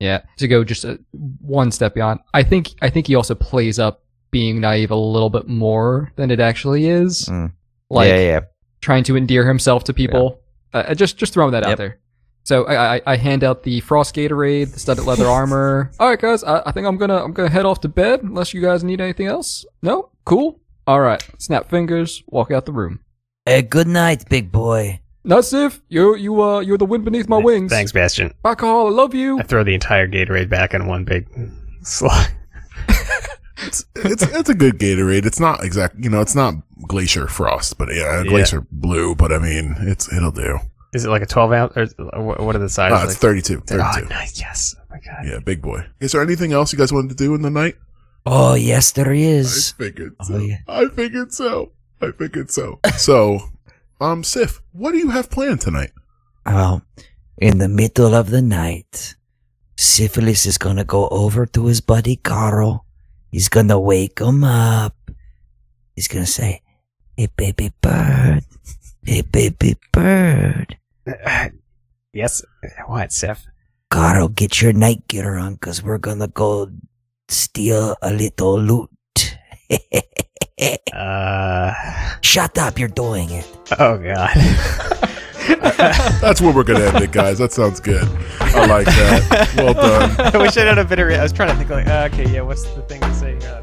Yeah, to go just a, one step beyond. I think I think he also plays up being naive a little bit more than it actually is. Mm. Like yeah, yeah. trying to endear himself to people. Uh, just just throwing that out there. So I, I, I hand out the frost Gatorade, the studded leather armor. All right, guys, I, I think I'm gonna I'm gonna head off to bed unless you guys need anything else. No, cool. All right, snap fingers, walk out the room. Hey, good night, big boy. Not Sif. You you uh you're the wind beneath my wings. Thanks, Bastion. Bye, Carl. I love you. I throw the entire Gatorade back in one big slug. It's it's a good Gatorade. It's not exact, you know, it's not Glacier Frost, but yeah, Yeah. Glacier Blue. But I mean, it's it'll do. Is it like a 12 ounce? Or what are the sizes? Ah, it's like? 32. Oh, 32. nice. Yes. Oh my god. Yeah, big boy. Is there anything else you guys wanted to do in the night? Oh, yes, there is. I is. figured Oh, so. yeah. I figured so. I figured so. So, um, Sif, what do you have planned tonight? Well, in the middle of the night, Syphilis is gonna go over to his buddy Carl. He's gonna wake him up. He's gonna say, Hey, baby bird. Hey, baby bird. yes. What, Seth? Carl, get your night gear on, cause we're gonna go steal a little loot. Uh. Shut up, you're doing it. Oh god. That's where we're gonna end it, guys. That sounds good. I like that. Well done. I wish I had a better. I was trying to think like, uh, okay, yeah, what's the thing to say? Uh,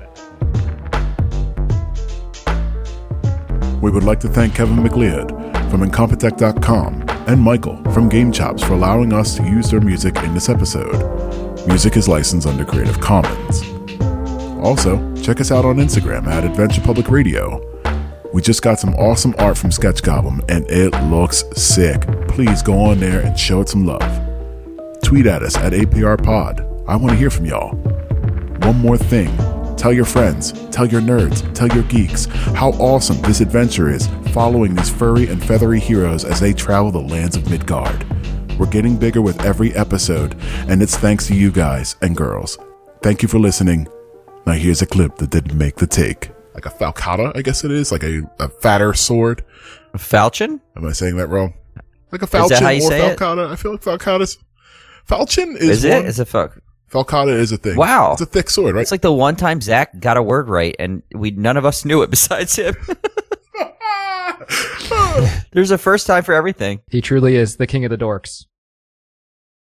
We would like to thank Kevin MacLeod from Incompetech.com and Michael from GameChops for allowing us to use their music in this episode. Music is licensed under Creative Commons. Also, check us out on Instagram at Adventure Public Radio. We just got some awesome art from Sketch Goblin and it looks sick. Please go on there and show it some love. Tweet at us at APR Pod. I want to hear from y'all. One more thing. Tell your friends, tell your nerds, tell your geeks how awesome this adventure is following these furry and feathery heroes as they travel the lands of Midgard. We're getting bigger with every episode, and it's thanks to you guys and girls. Thank you for listening. Now here's a clip that didn't make the take. Like a falcata, I guess it is, like a, a fatter sword. A falchion? Am I saying that wrong? Like a that falchion how you or say it? falcata. I feel like falcata's falchion is, Is, it? one. Is it fuck? Falcata is a thing. Wow. It's a thick sword, right? It's like the one time Zach got a word right, and we none of us knew it besides him. There's a first time for everything. He truly is the king of the dorks.